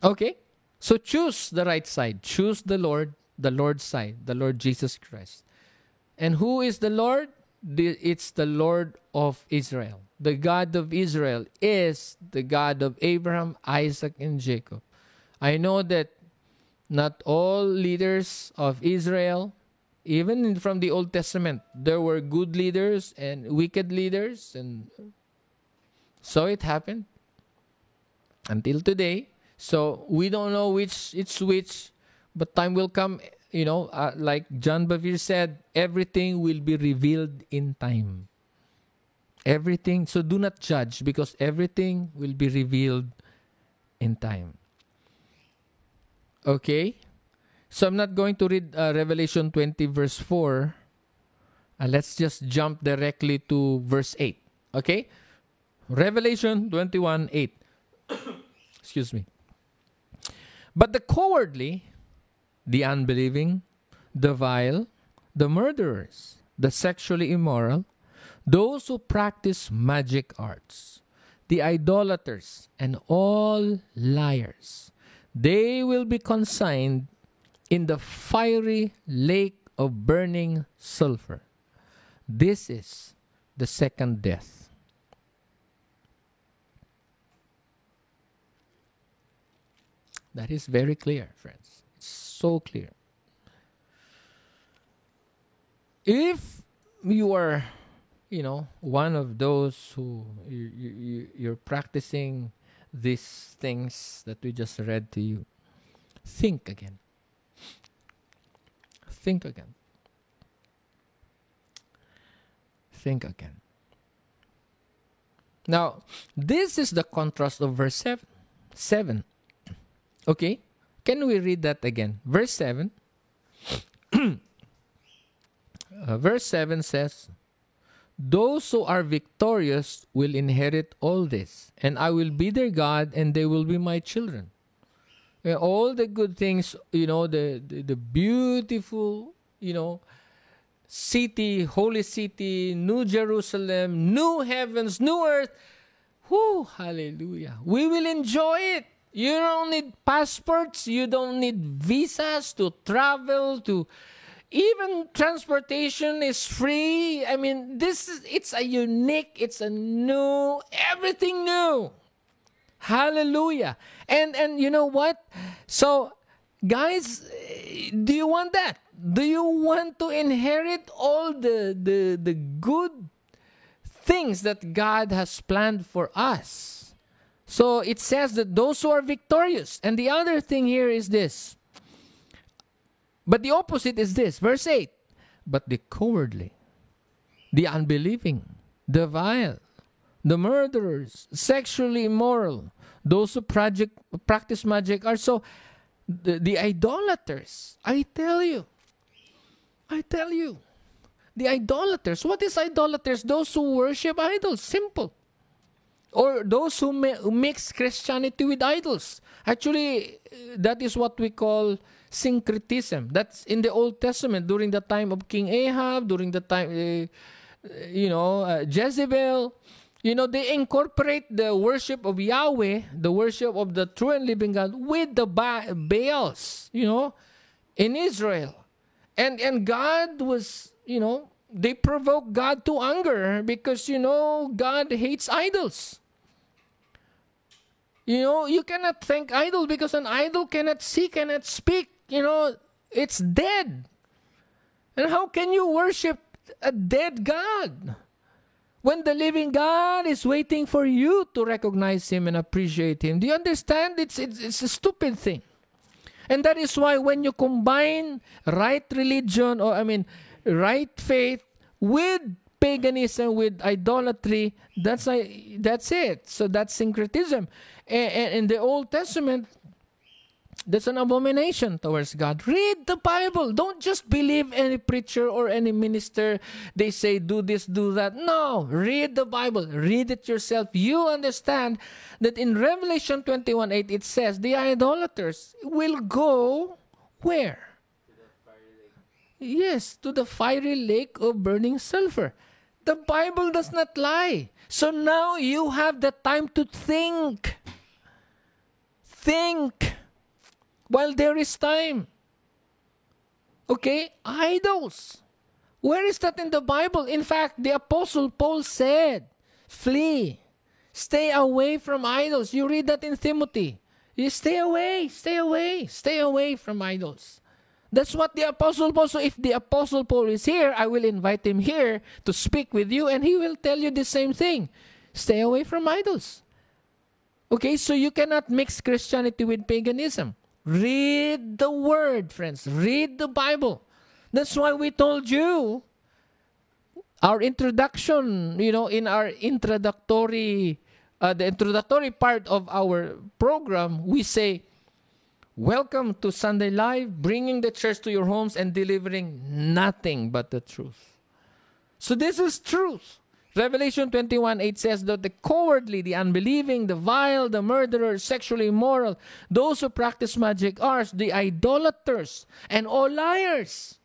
Okay, so choose the right side. Choose the Lord, the Lord's side, the Lord Jesus Christ. And who is the Lord? The, it's the Lord of Israel. The God of Israel is the God of Abraham, Isaac, and Jacob. I know that not all leaders of Israel, even from the Old Testament, there were good leaders and wicked leaders, and so it happened until today. So we don't know which it's which, but time will come. You know, uh, like John Bevere said, everything will be revealed in time. Everything. So do not judge because everything will be revealed in time. Okay? So I'm not going to read uh, Revelation 20, verse 4. Uh, let's just jump directly to verse 8. Okay? Revelation 21, 8. (coughs) Excuse me. But the cowardly, the unbelieving, the vile, the murderers, the sexually immoral, those who practice magic arts, the idolaters, and all liars, they will be consigned in the fiery lake of burning sulfur. This is the second death. That is very clear, friends. So clear. If you are, you know, one of those who you, you, you're practicing these things that we just read to you, think again. Think again. Think again. Now, this is the contrast of verse 7. 7. Okay? Can we read that again? Verse 7. (clears throat) uh, verse 7 says, Those who are victorious will inherit all this, and I will be their God, and they will be my children. And all the good things, you know, the, the, the beautiful, you know, city, holy city, New Jerusalem, new heavens, new earth. Whoo, hallelujah. We will enjoy it. You don't need passports, you don't need visas to travel to even transportation is free. I mean, this is it's a unique, it's a new, everything new. Hallelujah. And and you know what? So guys, do you want that? Do you want to inherit all the the the good things that God has planned for us? So it says that those who are victorious. And the other thing here is this. But the opposite is this. Verse 8. But the cowardly, the unbelieving, the vile, the murderers, sexually immoral, those who project, practice magic are so. The, the idolaters, I tell you, I tell you, the idolaters. What is idolaters? Those who worship idols. Simple or those who, mix Christianity with idols. Actually, that is what we call syncretism. That's in the Old Testament during the time of King Ahab, during the time, uh, you know, uh, Jezebel. You know, they incorporate the worship of Yahweh, the worship of the true and living God, with the ba- Baals, you know, in Israel. And, and God was, you know, they provoke God to anger because, you know, God hates idols. You know, you cannot thank idol because an idol cannot see, cannot speak. You know, it's dead. And how can you worship a dead God? When the living God is waiting for you to recognize Him and appreciate Him. Do you understand? It's, it's, it's a stupid thing. And that is why when you combine right religion, or I mean, right faith with paganism, with idolatry, that's, that's it. So that's syncretism. And in the Old Testament, that's an abomination towards God. Read the Bible. Don't just believe any preacher or any minister. They say, do this, do that. No, read the Bible. Read it yourself. You understand that in Revelation 21 8, it says, the idolaters will go where? Yes, to the fiery lake of burning sulfur. The Bible does not lie. So now you have the time to think. Think while there is time. Okay? Idols. Where is that in the Bible? In fact, the Apostle Paul said, Flee, stay away from idols. You read that in Timothy. You stay away, stay away, stay away from idols. That's what the Apostle Paul. So if the Apostle Paul is here, I will invite him here to speak with you, and he will tell you the same thing. Stay away from idols. Okay, so you cannot mix Christianity with paganism. Read the word, friends. Read the Bible. That's why we told you our introduction, you know, in our introductory, uh, the introductory part of our program, we say, Welcome to Sunday Live, bringing the church to your homes and delivering nothing but the truth. So, this is truth. Revelation 21 8 says that the cowardly, the unbelieving, the vile, the murderers, sexually immoral, those who practice magic arts, the idolaters, and all liars.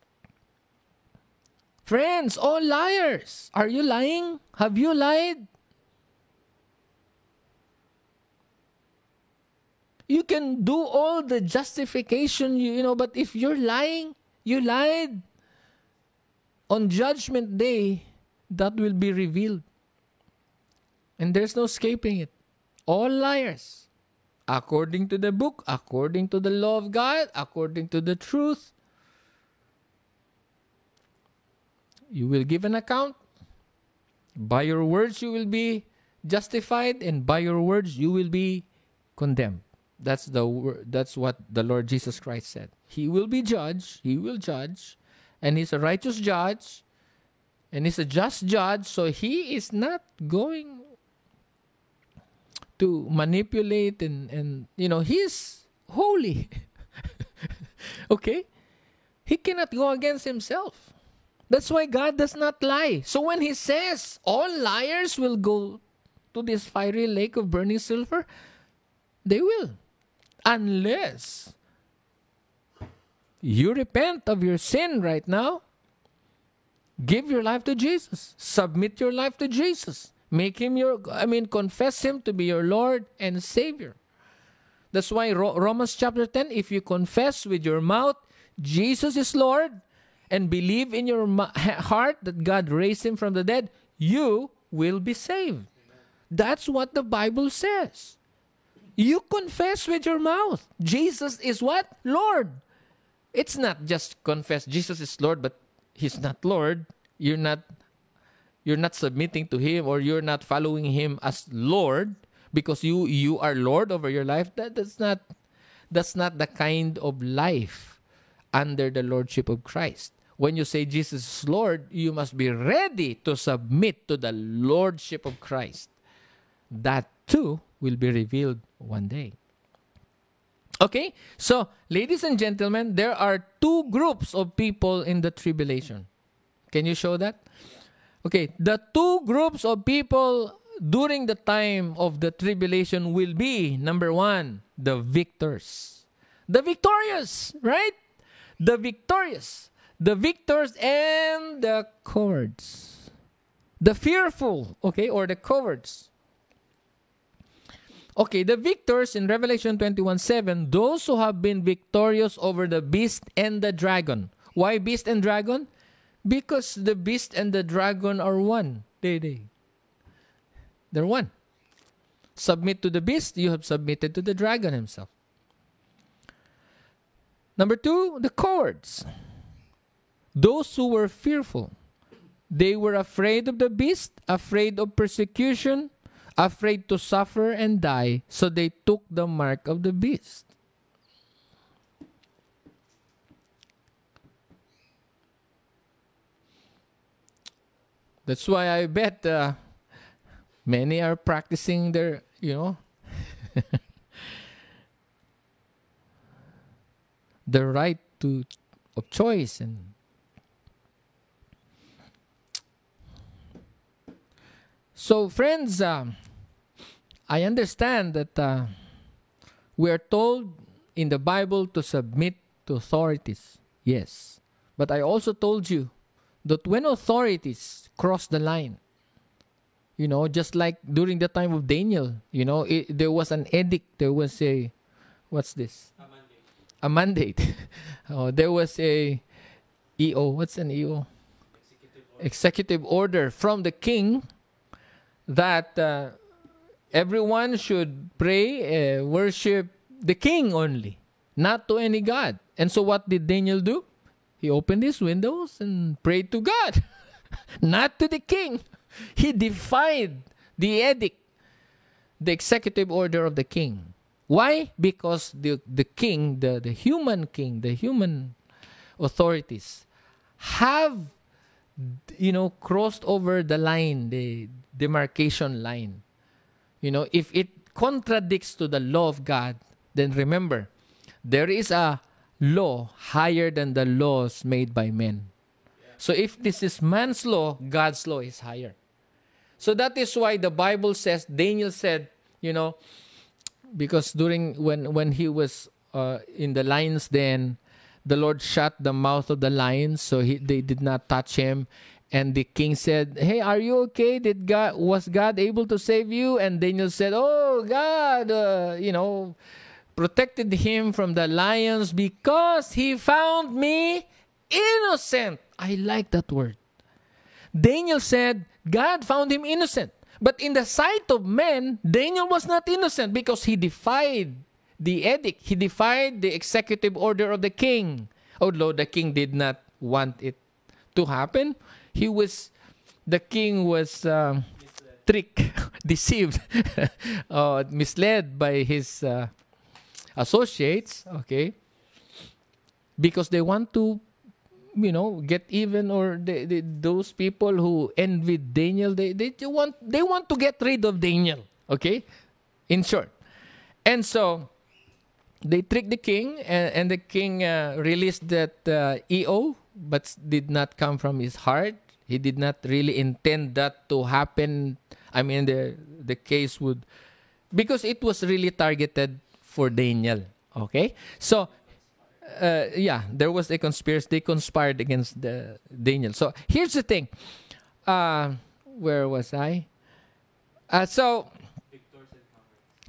Friends, all liars. Are you lying? Have you lied? You can do all the justification, you, you know, but if you're lying, you lied. On Judgment Day, that will be revealed. And there's no escaping it. All liars. According to the book, according to the law of God, according to the truth. You will give an account. By your words, you will be justified, and by your words, you will be condemned. That's the that's what the Lord Jesus Christ said. He will be judged. He will judge, and He's a righteous judge and he's a just judge, so he is not going to manipulate and, and you know, he's holy. (laughs) okay? He cannot go against himself. That's why God does not lie. So when he says all liars will go to this fiery lake of burning silver, they will. Unless you repent of your sin right now Give your life to Jesus. Submit your life to Jesus. Make him your, I mean, confess him to be your Lord and Savior. That's why Romans chapter 10 if you confess with your mouth Jesus is Lord and believe in your heart that God raised him from the dead, you will be saved. That's what the Bible says. You confess with your mouth. Jesus is what? Lord. It's not just confess Jesus is Lord, but he's not Lord, you're not you're not submitting to him or you're not following him as Lord because you you are Lord over your life, that, that's not that's not the kind of life under the lordship of Christ. When you say Jesus is Lord, you must be ready to submit to the lordship of Christ. That too will be revealed one day. Okay, so ladies and gentlemen, there are two groups of people in the tribulation. Can you show that? Okay, the two groups of people during the time of the tribulation will be number one, the victors. The victorious, right? The victorious. The victors and the cowards. The fearful, okay, or the cowards. Okay, the victors in Revelation 21 7, those who have been victorious over the beast and the dragon. Why beast and dragon? Because the beast and the dragon are one. They, they. They're one. Submit to the beast, you have submitted to the dragon himself. Number two, the cowards. Those who were fearful. They were afraid of the beast, afraid of persecution, afraid to suffer and die, so they took the mark of the beast. That's why I bet uh, many are practicing their, you know, (laughs) the right to of choice and so friends um, I understand that uh, we are told in the Bible to submit to authorities. Yes. But I also told you that when authorities cross the line, you know, just like during the time of Daniel, you know, it, there was an edict, there was a, what's this? A mandate. A mandate. (laughs) oh, there was a EO. What's an EO? executive order from the king that uh, everyone should pray, uh, worship the king only, not to any god. And so, what did Daniel do? He opened his windows and prayed to God, (laughs) not to the king. He defied the edict, the executive order of the king. Why? Because the, the king, the, the human king, the human authorities have, you know, crossed over the line, the demarcation line. You know, if it contradicts to the law of God, then remember, there is a law higher than the laws made by men. So if this is man's law, God's law is higher. So that is why the Bible says, Daniel said, you know, because during when when he was uh, in the lions den, the Lord shut the mouth of the lions, so he, they did not touch him. And the king said, "Hey, are you okay? Did God was God able to save you?" And Daniel said, "Oh, God, uh, you know, protected him from the lions because he found me innocent." I like that word. Daniel said, God found him innocent. But in the sight of men, Daniel was not innocent because he defied the edict. He defied the executive order of the king. Although the king did not want it to happen, he was, the king was uh, tricked, (laughs) deceived, (laughs) uh, misled by his uh, associates, okay? Because they want to you know get even or they, they, those people who envied Daniel they, they want they want to get rid of Daniel okay in short and so they tricked the king and, and the king uh, released that uh, EO but did not come from his heart he did not really intend that to happen I mean the the case would because it was really targeted for Daniel okay so uh, yeah, there was a conspiracy. They conspired against the Daniel. So here's the thing. Uh, where was I? Uh, so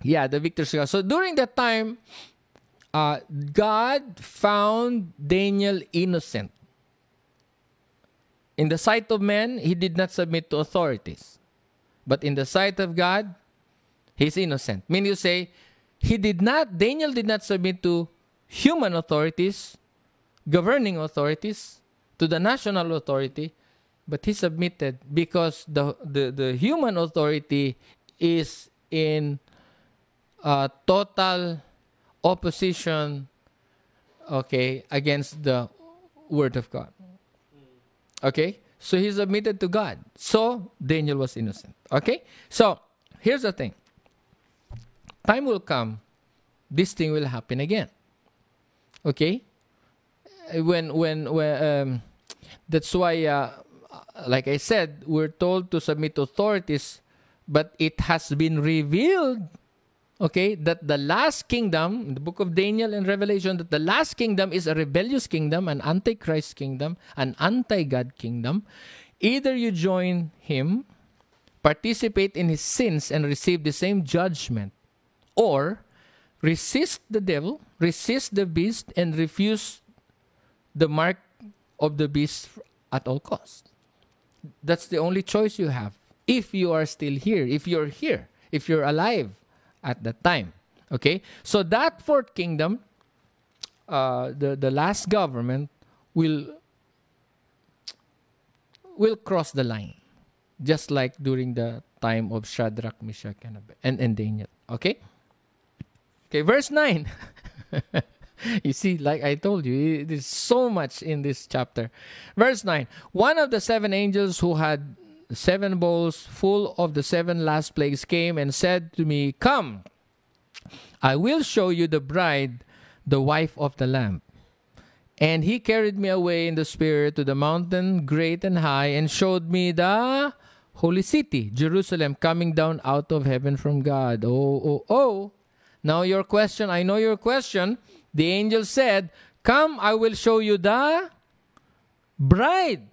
yeah, the victors. So during that time, uh, God found Daniel innocent. In the sight of men, he did not submit to authorities. But in the sight of God, he's innocent. Meaning you say, he did not, Daniel did not submit to human authorities, governing authorities, to the national authority, but he submitted because the, the, the human authority is in uh, total opposition okay against the word of god okay? So he submitted to god. So daniel was innocent. Okay? So here's the thing. Time will come this thing will happen again. Okay? When when when um, that's why uh, like i said we're told to submit to authorities but it has been revealed okay that the last kingdom in the book of daniel and revelation that the last kingdom is a rebellious kingdom an antichrist kingdom an anti-god kingdom either you join him participate in his sins and receive the same judgment or resist the devil, resist the beast, and refuse the mark of the beast at all costs. That's the only choice you have. If you are still here, if you're here, if you're alive at that time. Okay? So that fourth kingdom, uh, the, the last government, will will cross the line. Just like during the time of Shadrach, Meshach, and, and, and Daniel. Okay? Okay, verse 9. (laughs) you see, like I told you, there's so much in this chapter. Verse 9 One of the seven angels who had seven bowls full of the seven last plagues came and said to me, Come, I will show you the bride, the wife of the Lamb. And he carried me away in the spirit to the mountain great and high and showed me the holy city, Jerusalem, coming down out of heaven from God. Oh, oh, oh now, your question, I know your question. The angel said, Come, I will show you the bride,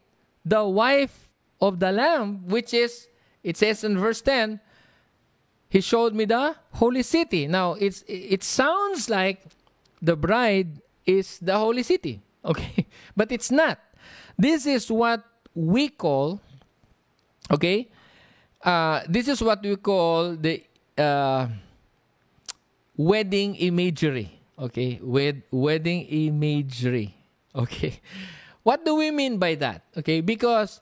the wife of the Lamb, which is, it says in verse 10, He showed me the holy city. Now, it's, it sounds like the bride is the holy city, (laughs) okay? But it's not. This is what we call, okay, uh, this is what we call the uh, wedding imagery. Okay, with wedding imagery. (laughs) Okay, what do we mean by that? Okay, because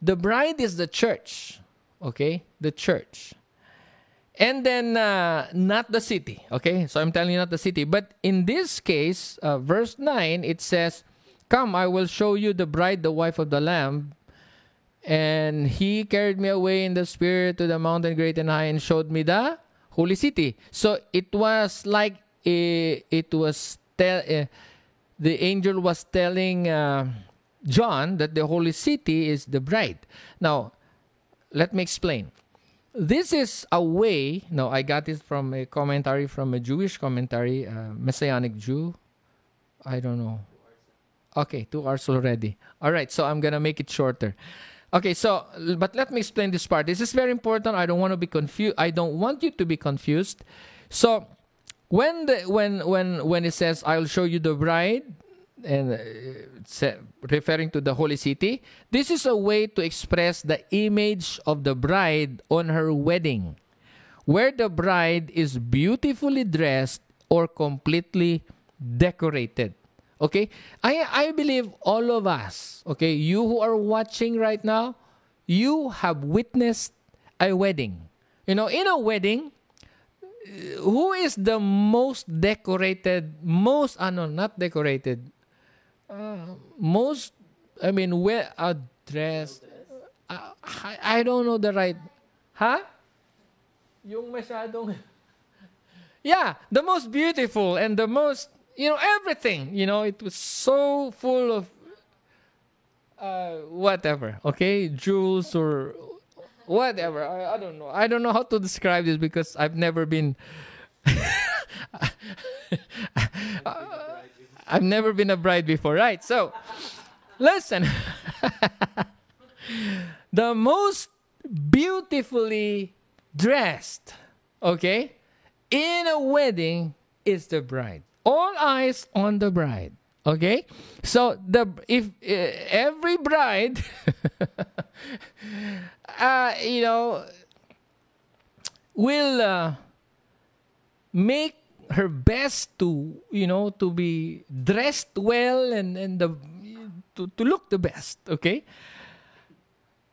the bride is the church. Okay, the church. And then uh, not the city. Okay, so I'm telling you not the city. But in this case, uh, verse 9, it says, Come, I will show you the bride, the wife of the Lamb. And he carried me away in the spirit to the mountain great and high and showed me the holy city. So it was like a, it was tell, uh, the angel was telling uh, John that the holy city is the bride. Now, let me explain. This is a way. No, I got it from a commentary from a Jewish commentary, uh, Messianic Jew. I don't know. Okay, two hours already. All right, so I'm gonna make it shorter. Okay, so but let me explain this part. This is very important. I don't want to be confused. I don't want you to be confused. So when the when when when it says I'll show you the bride and uh, referring to the holy city, this is a way to express the image of the bride on her wedding, where the bride is beautifully dressed or completely decorated. Okay? I, I believe all of us, okay, you who are watching right now, you have witnessed a wedding. You know, in a wedding, who is the most decorated, most, ano, not decorated, uh, most, I mean, well addressed. Uh, I, I don't know the right, huh? Yung masyadong, (laughs) yeah, the most beautiful and the most you know, everything. You know, it was so full of uh, whatever, okay, jewels or whatever. I, I don't know. I don't know how to describe this because I've never been. (laughs) (laughs) I've never been a bride before, right? So, listen. (laughs) the most beautifully dressed, okay, in a wedding is the bride all eyes on the bride. Okay, so the if uh, every bride, (laughs) uh, you know, will uh, make her best to you know to be dressed well and and the to, to look the best. Okay,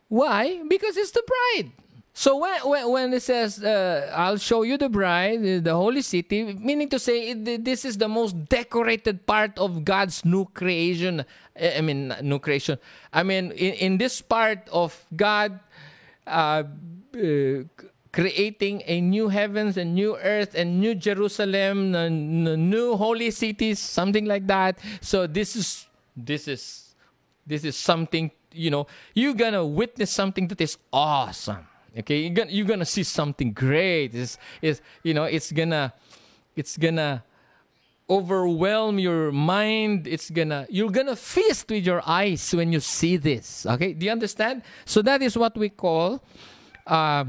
why? Because it's the bride. So when, when, when it says, uh, I'll show you the bride, the holy city, meaning to say it, this is the most decorated part of God's new creation. I mean, new creation. I mean, in, in this part of God uh, uh, creating a new heavens and new earth and new Jerusalem, new holy cities, something like that. So this is this is this is something you know you're gonna witness something that is awesome Okay, you're gonna, you're gonna see something great. It's, it's you know it's gonna it's gonna overwhelm your mind. It's gonna you're gonna feast with your eyes when you see this. Okay, do you understand? So that is what we call uh,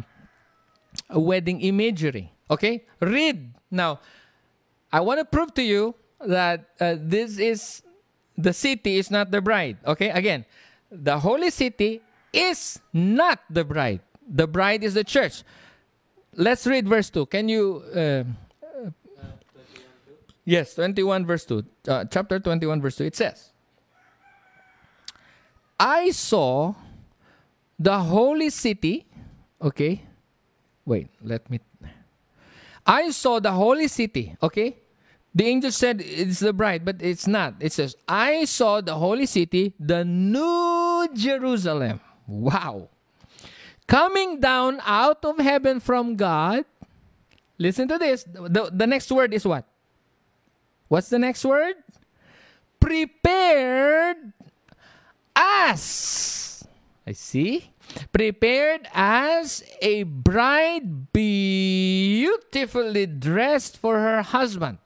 a wedding imagery. Okay, read now. I want to prove to you that uh, this is the city is not the bride. Okay, again, the holy city is not the bride. The bride is the church. Let's read verse 2. Can you. Uh, yes, 21 verse 2. Uh, chapter 21 verse 2. It says, I saw the holy city. Okay. Wait, let me. I saw the holy city. Okay. The angel said it's the bride, but it's not. It says, I saw the holy city, the new Jerusalem. Wow coming down out of heaven from God. Listen to this. The, the next word is what? What's the next word? Prepared as. I see. Prepared as a bride beautifully dressed for her husband.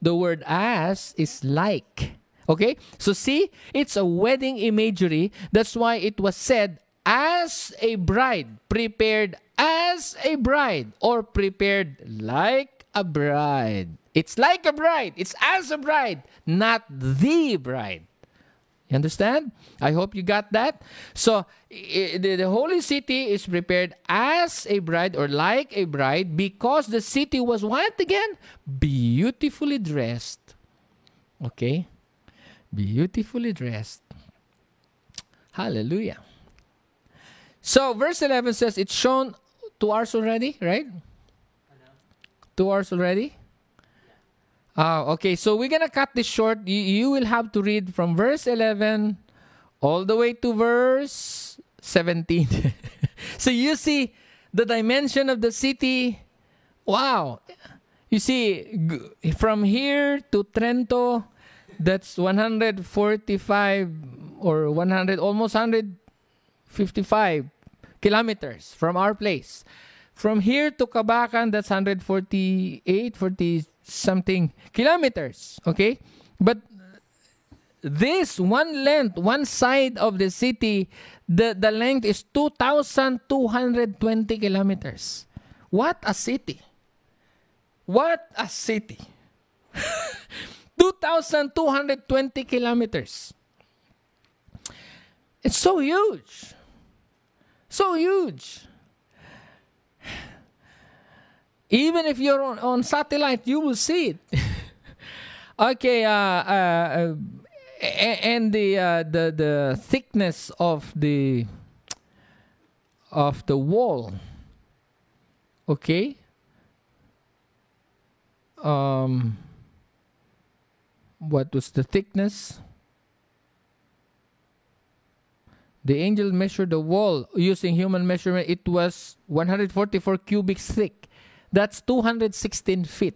The word as is like. Okay? So see, it's a wedding imagery. That's why it was said as a bride, prepared as a bride, or prepared like a bride. It's like a bride, it's as a bride, not the bride. You understand? I hope you got that. So, the, holy city is prepared as a bride or like a bride because the city was what again? Beautifully dressed. Okay? Beautifully dressed. Hallelujah. So, verse 11 says it's shown two hours already, right? Two hours already? Ah, okay. So we're gonna cut this short. You, you will have to read from verse 11 all the way to verse 17. (laughs) so you see the dimension of the city. Wow. You see, from here to Trento, that's 145 or 100, almost 155 kilometers from our place. From here to Kabacan, that's 148, 40 something kilometers. Okay? But this one length, one side of the city, the, the length is 2,220 kilometers. What a city! What a city! (laughs) 2,220 kilometers. It's so huge. So huge. Even if you're on, on satellite, you will see it. (laughs) okay, uh, uh, uh, and the uh, the the thickness of the of the wall. Okay. Um. What was the thickness? The angel measured the wall using human measurement. It was 144 cubits thick. That's 216 feet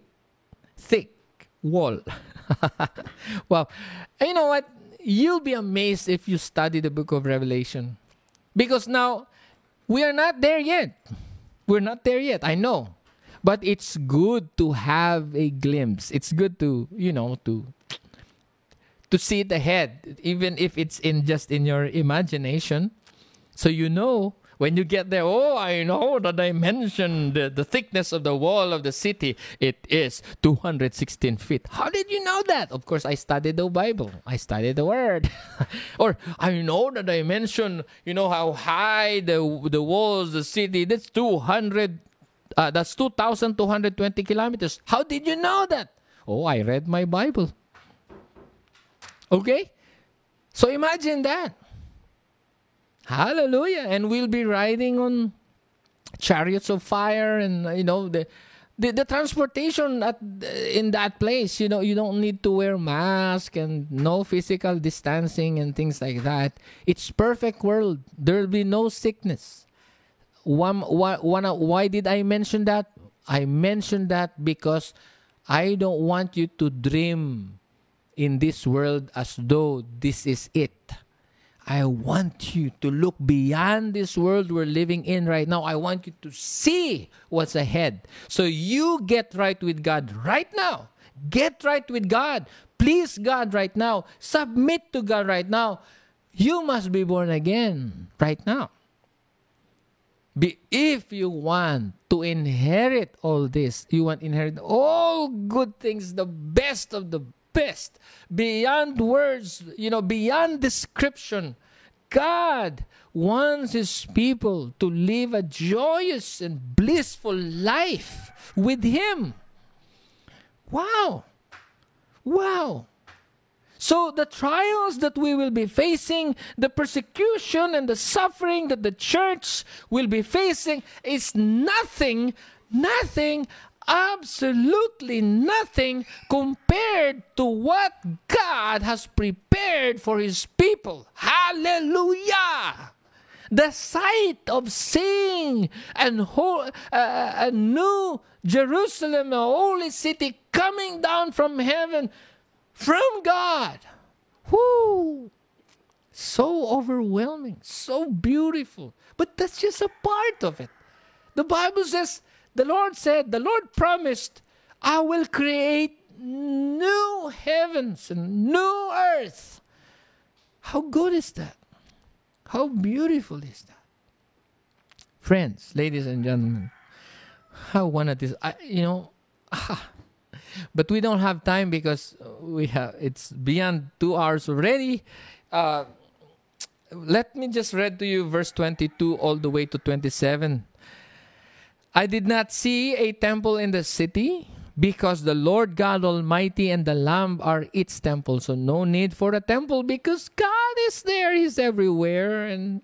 thick wall. (laughs) And you know what? You'll be amazed if you study the book of Revelation. Because now, we are not there yet. We're not there yet. I know. But it's good to have a glimpse. It's good to, you know, to to see it ahead, even if it's in just in your imagination. So you know when you get there, oh, I know the dimension, the, the thickness of the wall of the city. It is 216 feet. How did you know that? Of course, I studied the Bible. I studied the Word. (laughs) or I know the dimension, you know, how high the, the walls, the city. That's 200, uh, that's 2,220 kilometers. How did you know that? Oh, I read my Bible. Okay? So imagine that. Hallelujah. And we'll be riding on chariots of fire and uh, you know the the, the transportation at in that place, you know, you don't need to wear mask and no physical distancing and things like that. It's perfect world. There'll be no sickness. One, one, one, why did I mention that? I mentioned that because I don't want you to dream in this world as though this is it. I want you to look beyond this world we're living in right now. I want you to see what's ahead. So you get right with God right now. Get right with God. Please God right now. Submit to God right now. You must be born again right now. Be, if you want to inherit all this, you want to inherit all good things, the best of the best, beyond words, you know, beyond description. God wants His people to live a joyous and blissful life with Him. Wow. Wow. So the trials that we will be facing, the persecution and the suffering that the church will be facing is nothing, nothing, absolutely nothing compared to what God has prepared for his people. Hallelujah! The sight of seeing and whole, uh, a new Jerusalem, a holy city coming down from heaven from God. Whoo! So overwhelming, so beautiful. But that's just a part of it. The Bible says, the Lord said, the Lord promised, I will create new heavens and new earth. How good is that? How beautiful is that? Friends, ladies and gentlemen, how one of I, you know, (laughs) but we don't have time because we have it's beyond two hours already uh, let me just read to you verse 22 all the way to 27. I did not see a temple in the city because the Lord God Almighty and the Lamb are its temple. So no need for a temple because God is there. He's everywhere. And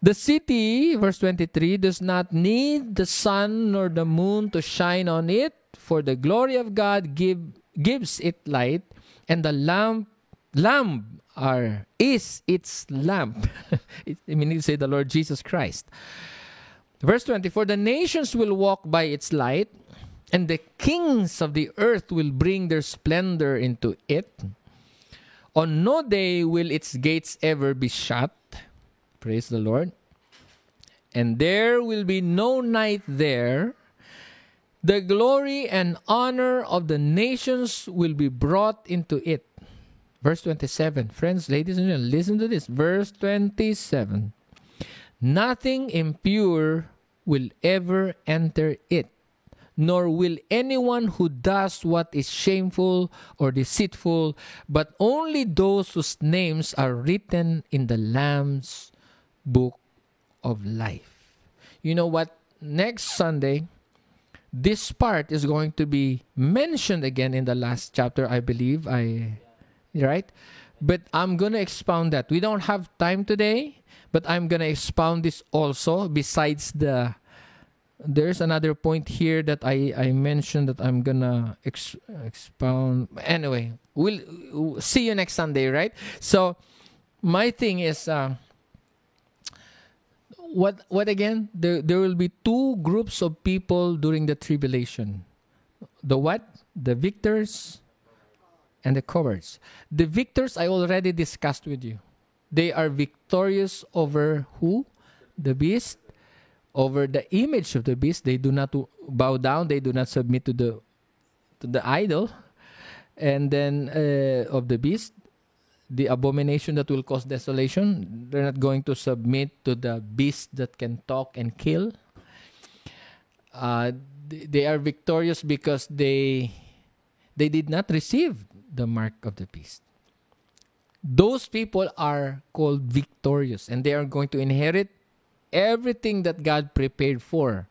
the city, verse 23, does not need the sun nor the moon to shine on it, for the glory of God give, gives it light, and the lamp lamp are is its lamp. (laughs) I mean, to say the Lord Jesus Christ. Verse 24 The nations will walk by its light, and the kings of the earth will bring their splendor into it. On no day will its gates ever be shut. Praise the Lord. And there will be no night there. The glory and honor of the nations will be brought into it. Verse 27. Friends, ladies and gentlemen, listen to this. Verse 27. Nothing impure will ever enter it, nor will anyone who does what is shameful or deceitful, but only those whose names are written in the Lamb's book of life. You know what? Next Sunday, this part is going to be mentioned again in the last chapter, I believe. I right? But I'm going to expound that. We don't have time today, but I'm to expound this also besides the there's another point here that I, I mentioned that I'm gonna ex- expound. Anyway, we'll, we'll, see you next Sunday, right? So, my thing is, uh, what what again? There there will be two groups of people during the tribulation. The what? The victors and the cowards. The victors I already discussed with you. They are victorious over who? The beast. Over the image of the beast. They do not bow down. They do not submit to the to the idol. And then uh, of the beast, the abomination that will cause desolation. They're not going to submit to the beast that can talk and kill. Uh, they are victorious because they they did not receive the mark of the beast. Those people are called victorious and they are going to inherit everything that God prepared for.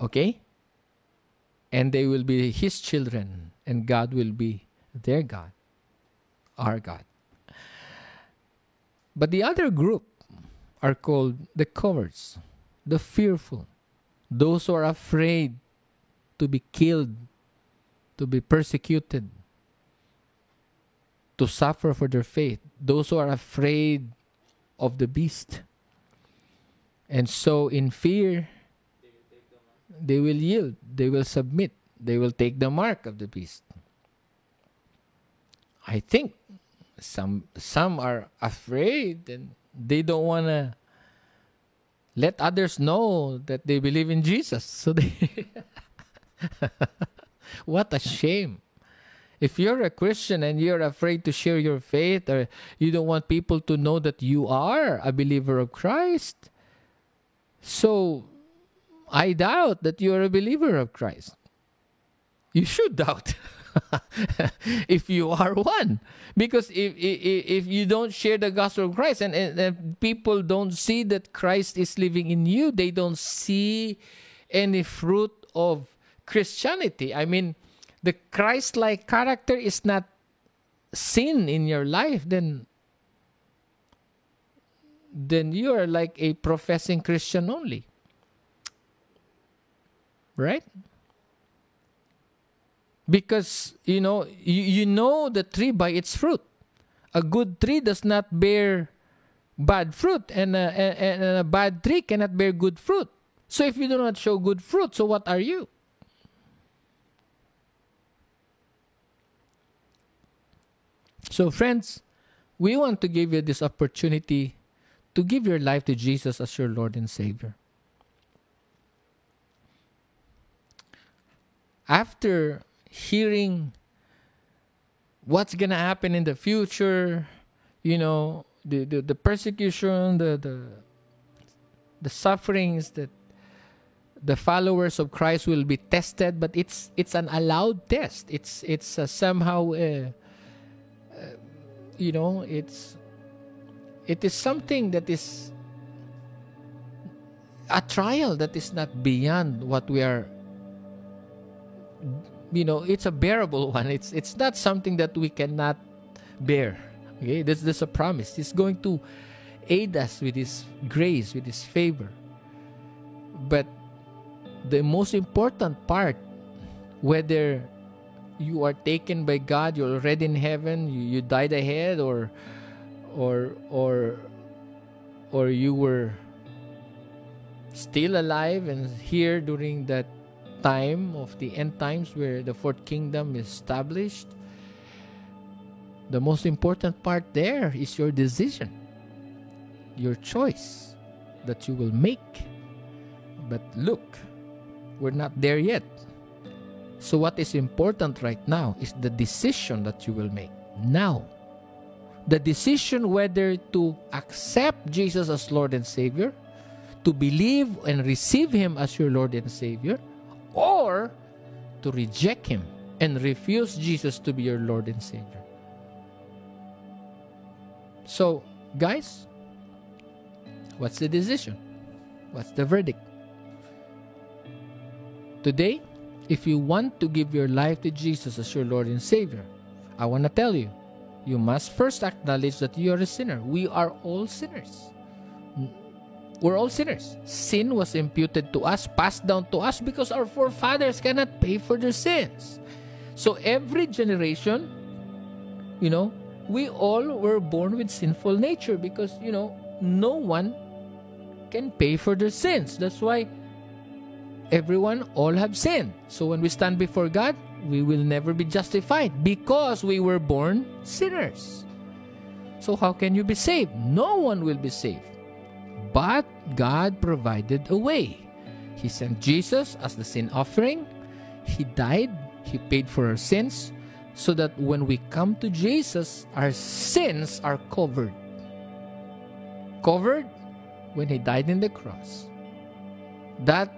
Okay? And they will be His children and God will be their God, our God. But the other group are called the cowards, the fearful, those who are afraid to be killed to be persecuted, to suffer for their faith, those who are afraid of the beast. And so, in fear, they will yield, they will submit, they will take the mark of the beast. I think some some are afraid and they don't want to let others know that they believe in Jesus. So they (laughs) What a shame. If you're a Christian and you're afraid to share your faith or you don't want people to know that you are a believer of Christ, so I doubt that you're a believer of Christ. You should doubt. (laughs) if you are one because if, if if you don't share the gospel of christ and, and, and, people don't see that christ is living in you they don't see any fruit of Christianity. I mean, the Christ like character is not seen in your life, then then you are like a professing Christian only. Right? Because you know you, you know the tree by its fruit. A good tree does not bear bad fruit, and a, and a bad tree cannot bear good fruit. So if you do not show good fruit, so what are you? So, friends, we want to give you this opportunity to give your life to Jesus as your Lord and Savior. After hearing what's going to happen in the future, you know, the, the, the persecution, the, the, the sufferings that the followers of Christ will be tested, but it's it's an allowed test. It's it's somehow uh, you know, it's it is something that is a trial that is not beyond what we are you know it's a bearable (laughs) one. It's it's not something that we cannot bear. Okay? This, is a promise. He's going to aid us with his grace with his favor. But the most important part whether you are taken by God, you're already in heaven, you, you died ahead, or or or or you were still alive and here during that time of the end times where the fourth kingdom is established. The most important part there is your decision, your choice that you will make. But look, we're not there yet. So, what is important right now is the decision that you will make now. The decision whether to accept Jesus as Lord and Savior, to believe and receive Him as your Lord and Savior, or to reject Him and refuse Jesus to be your Lord and Savior. So, guys, what's the decision? What's the verdict? Today, if you want to give your life to Jesus as your Lord and Savior, I want to tell you, you must first acknowledge that you are a sinner. We are all sinners. We're all sinners. Sin was imputed to us, passed down to us because our forefathers cannot pay for their sins. So every generation, you know, we all were born with sinful nature because, you know, no one can pay for their sins. That's why everyone all have sinned. So when we stand before God, we will never be justified because we were born sinners. So how can you be saved? No one will be saved. But God provided a way. He sent Jesus as the sin offering. He died, he paid for our sins so that when we come to Jesus, our sins are covered. Covered when he died in the cross. That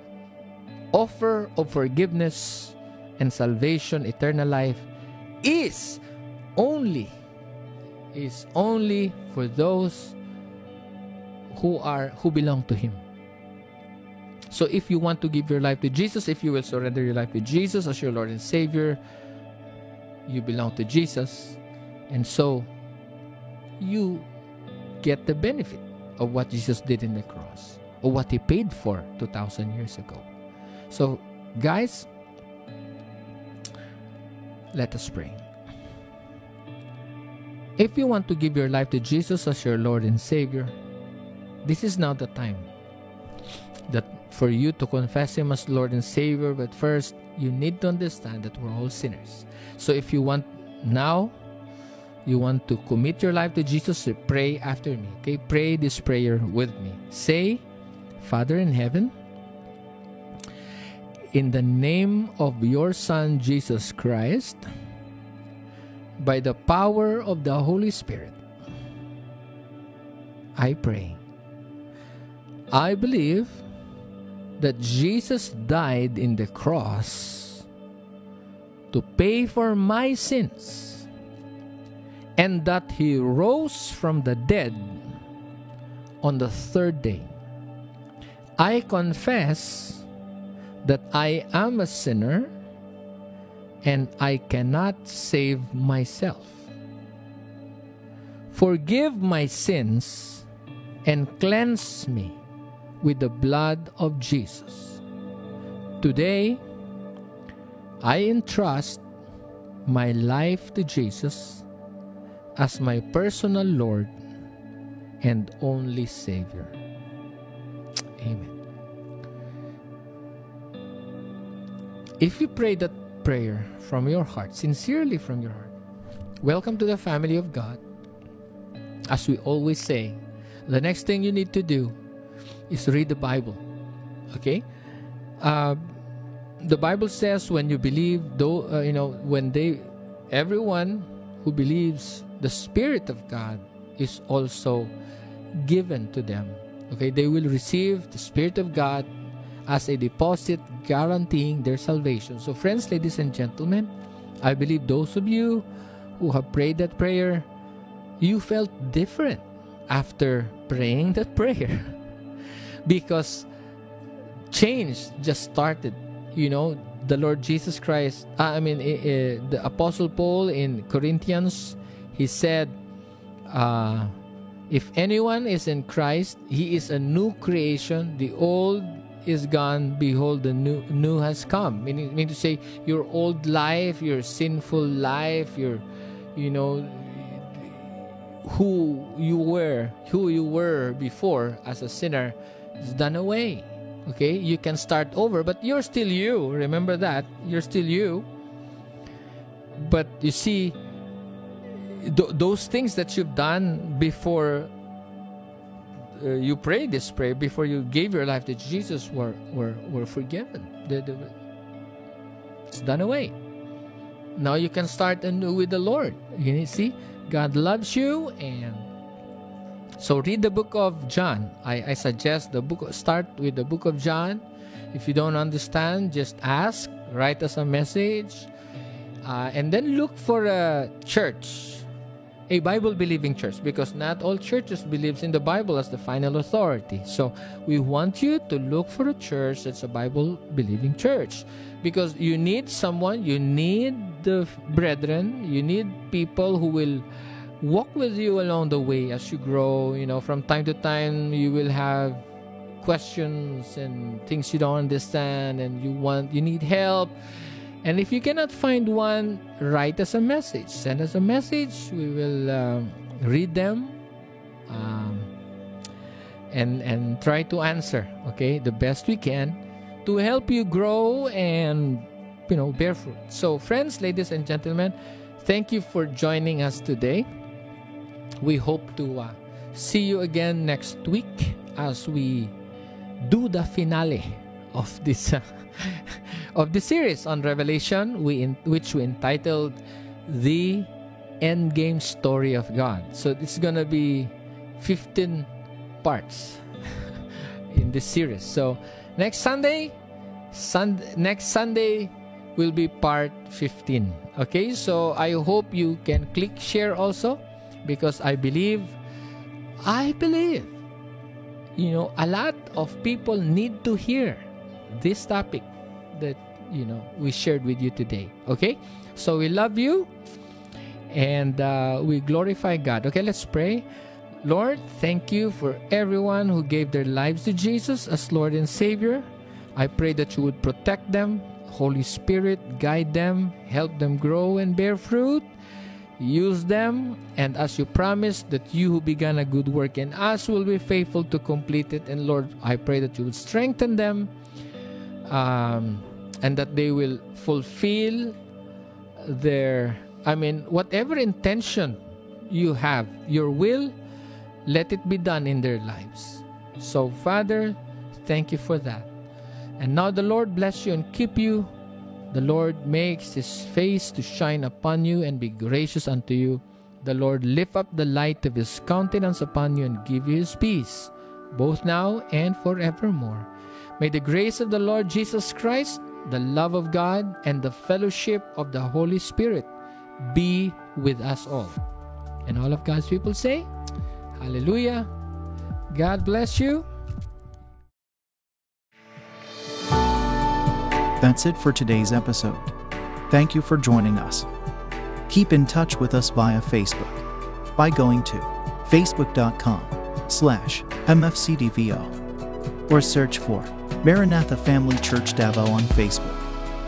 offer of forgiveness and salvation, eternal life, is only is only for those who are who belong to him. So if you want to give your life to Jesus, if you will surrender your life to Jesus as your Lord and Savior, you belong to Jesus. And so you get the benefit of what Jesus did in the cross or what he paid for 2000 years ago. So, guys, let us pray. If you want to give your life to Jesus as your Lord and Savior, this is now the time that for you to confess Him as Lord and Savior. But first, you need to understand that we're all sinners. So if you want now, you want to commit your life to Jesus, pray after me. Okay, pray this prayer with me. Say, Father in heaven, in the name of your Son, Jesus Christ, by the power of the Holy Spirit, I pray. I believe that Jesus died in the cross to pay for my sins and that he rose from the dead on the third day. I confess that I am a sinner and I cannot save myself. Forgive my sins and cleanse me with the blood of Jesus. Today, I entrust my life to Jesus as my personal Lord and only Savior. Amen. If you pray that prayer from your heart, sincerely from your heart, welcome to the family of God. As we always say, the next thing you need to do is read the Bible. Okay? Uh, the Bible says when you believe, though, uh, you know, when they, everyone who believes the Spirit of God is also given to them. Okay, they will receive the Spirit of God as a deposit guaranteeing their salvation. So, friends, ladies and gentlemen, I believe those of you who have prayed that prayer, you felt different after praying that prayer. (laughs) Because change just started. You know the lord jesus christ uh, i mean uh, the apostle paul in corinthians he said uh, if anyone is in christ he is a new creation. The old is gone behold the new new has come. Meaning, meaning to say your old life your sinful life your you know who you were who you were before as a sinner is done away. Okay? You can start over but you're still you. Remember that. You're still you. But you see th- those things that you've done before uh, you prayed this prayer before you gave your life to Jesus were were, were forgiven the, the, it's done away now you can start anew with the Lord you see God loves you and so read the book of John. I, I suggest the book start with the book of John. If you don't understand, just ask, write us a message, uh, and then look for a church, a Bible believing church, because not all churches believes in the Bible as the final authority. So we want you to look for a church that's a Bible believing church, because you need someone, you need the brethren, you need people who will walk with you along the way as you grow. You know, from time to time, you will have questions and things you don't understand, and you want, you need help. And if you cannot find one, write us a message. Send us a message. We will um, read them um, and and try to answer. Okay, the best we can to help you grow and you know bear fruit. So, friends, ladies and gentlemen, thank you for joining us today we hope to uh, see you again next week as we do the finale of this uh, (laughs) of the series on Revelation, we in, which we entitled "The End Game Story of God." So it's gonna be 15 parts (laughs) in this series. So next Sunday, Sun next Sunday will be part 15. Okay, so I hope you can click share also because I believe, I believe, you know, a lot of people need to hear this topic that, you know, we shared with you today. Okay? So we love you and uh, we glorify God. Okay, let's pray. Lord, thank you for everyone who gave their lives to Jesus as Lord and Savior. I pray that you would protect them. Holy Spirit, guide them, help them grow and bear fruit. Use them, and as you promised, that you who began a good work in us will be faithful to complete it. And Lord, I pray that you would strengthen them um, and that they will fulfill their, I mean, whatever intention you have, your will, let it be done in their lives. So, Father, thank you for that. And now the Lord bless you and keep you the Lord makes his face to shine upon you and be gracious unto you. The Lord lift up the light of his countenance upon you and give you his peace, both now and forevermore. May the grace of the Lord Jesus Christ, the love of God, and the fellowship of the Holy Spirit be with us all. And all of God's people say, Hallelujah. God bless you. That's it for today's episode. Thank you for joining us. Keep in touch with us via Facebook by going to facebook.com slash mfcdvo or search for Maranatha Family Church Davao on Facebook,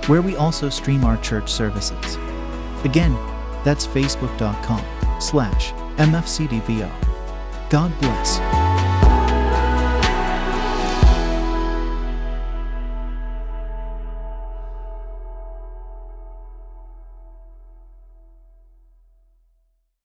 where we also stream our church services. Again, that's facebook.com slash mfcdvo. God bless.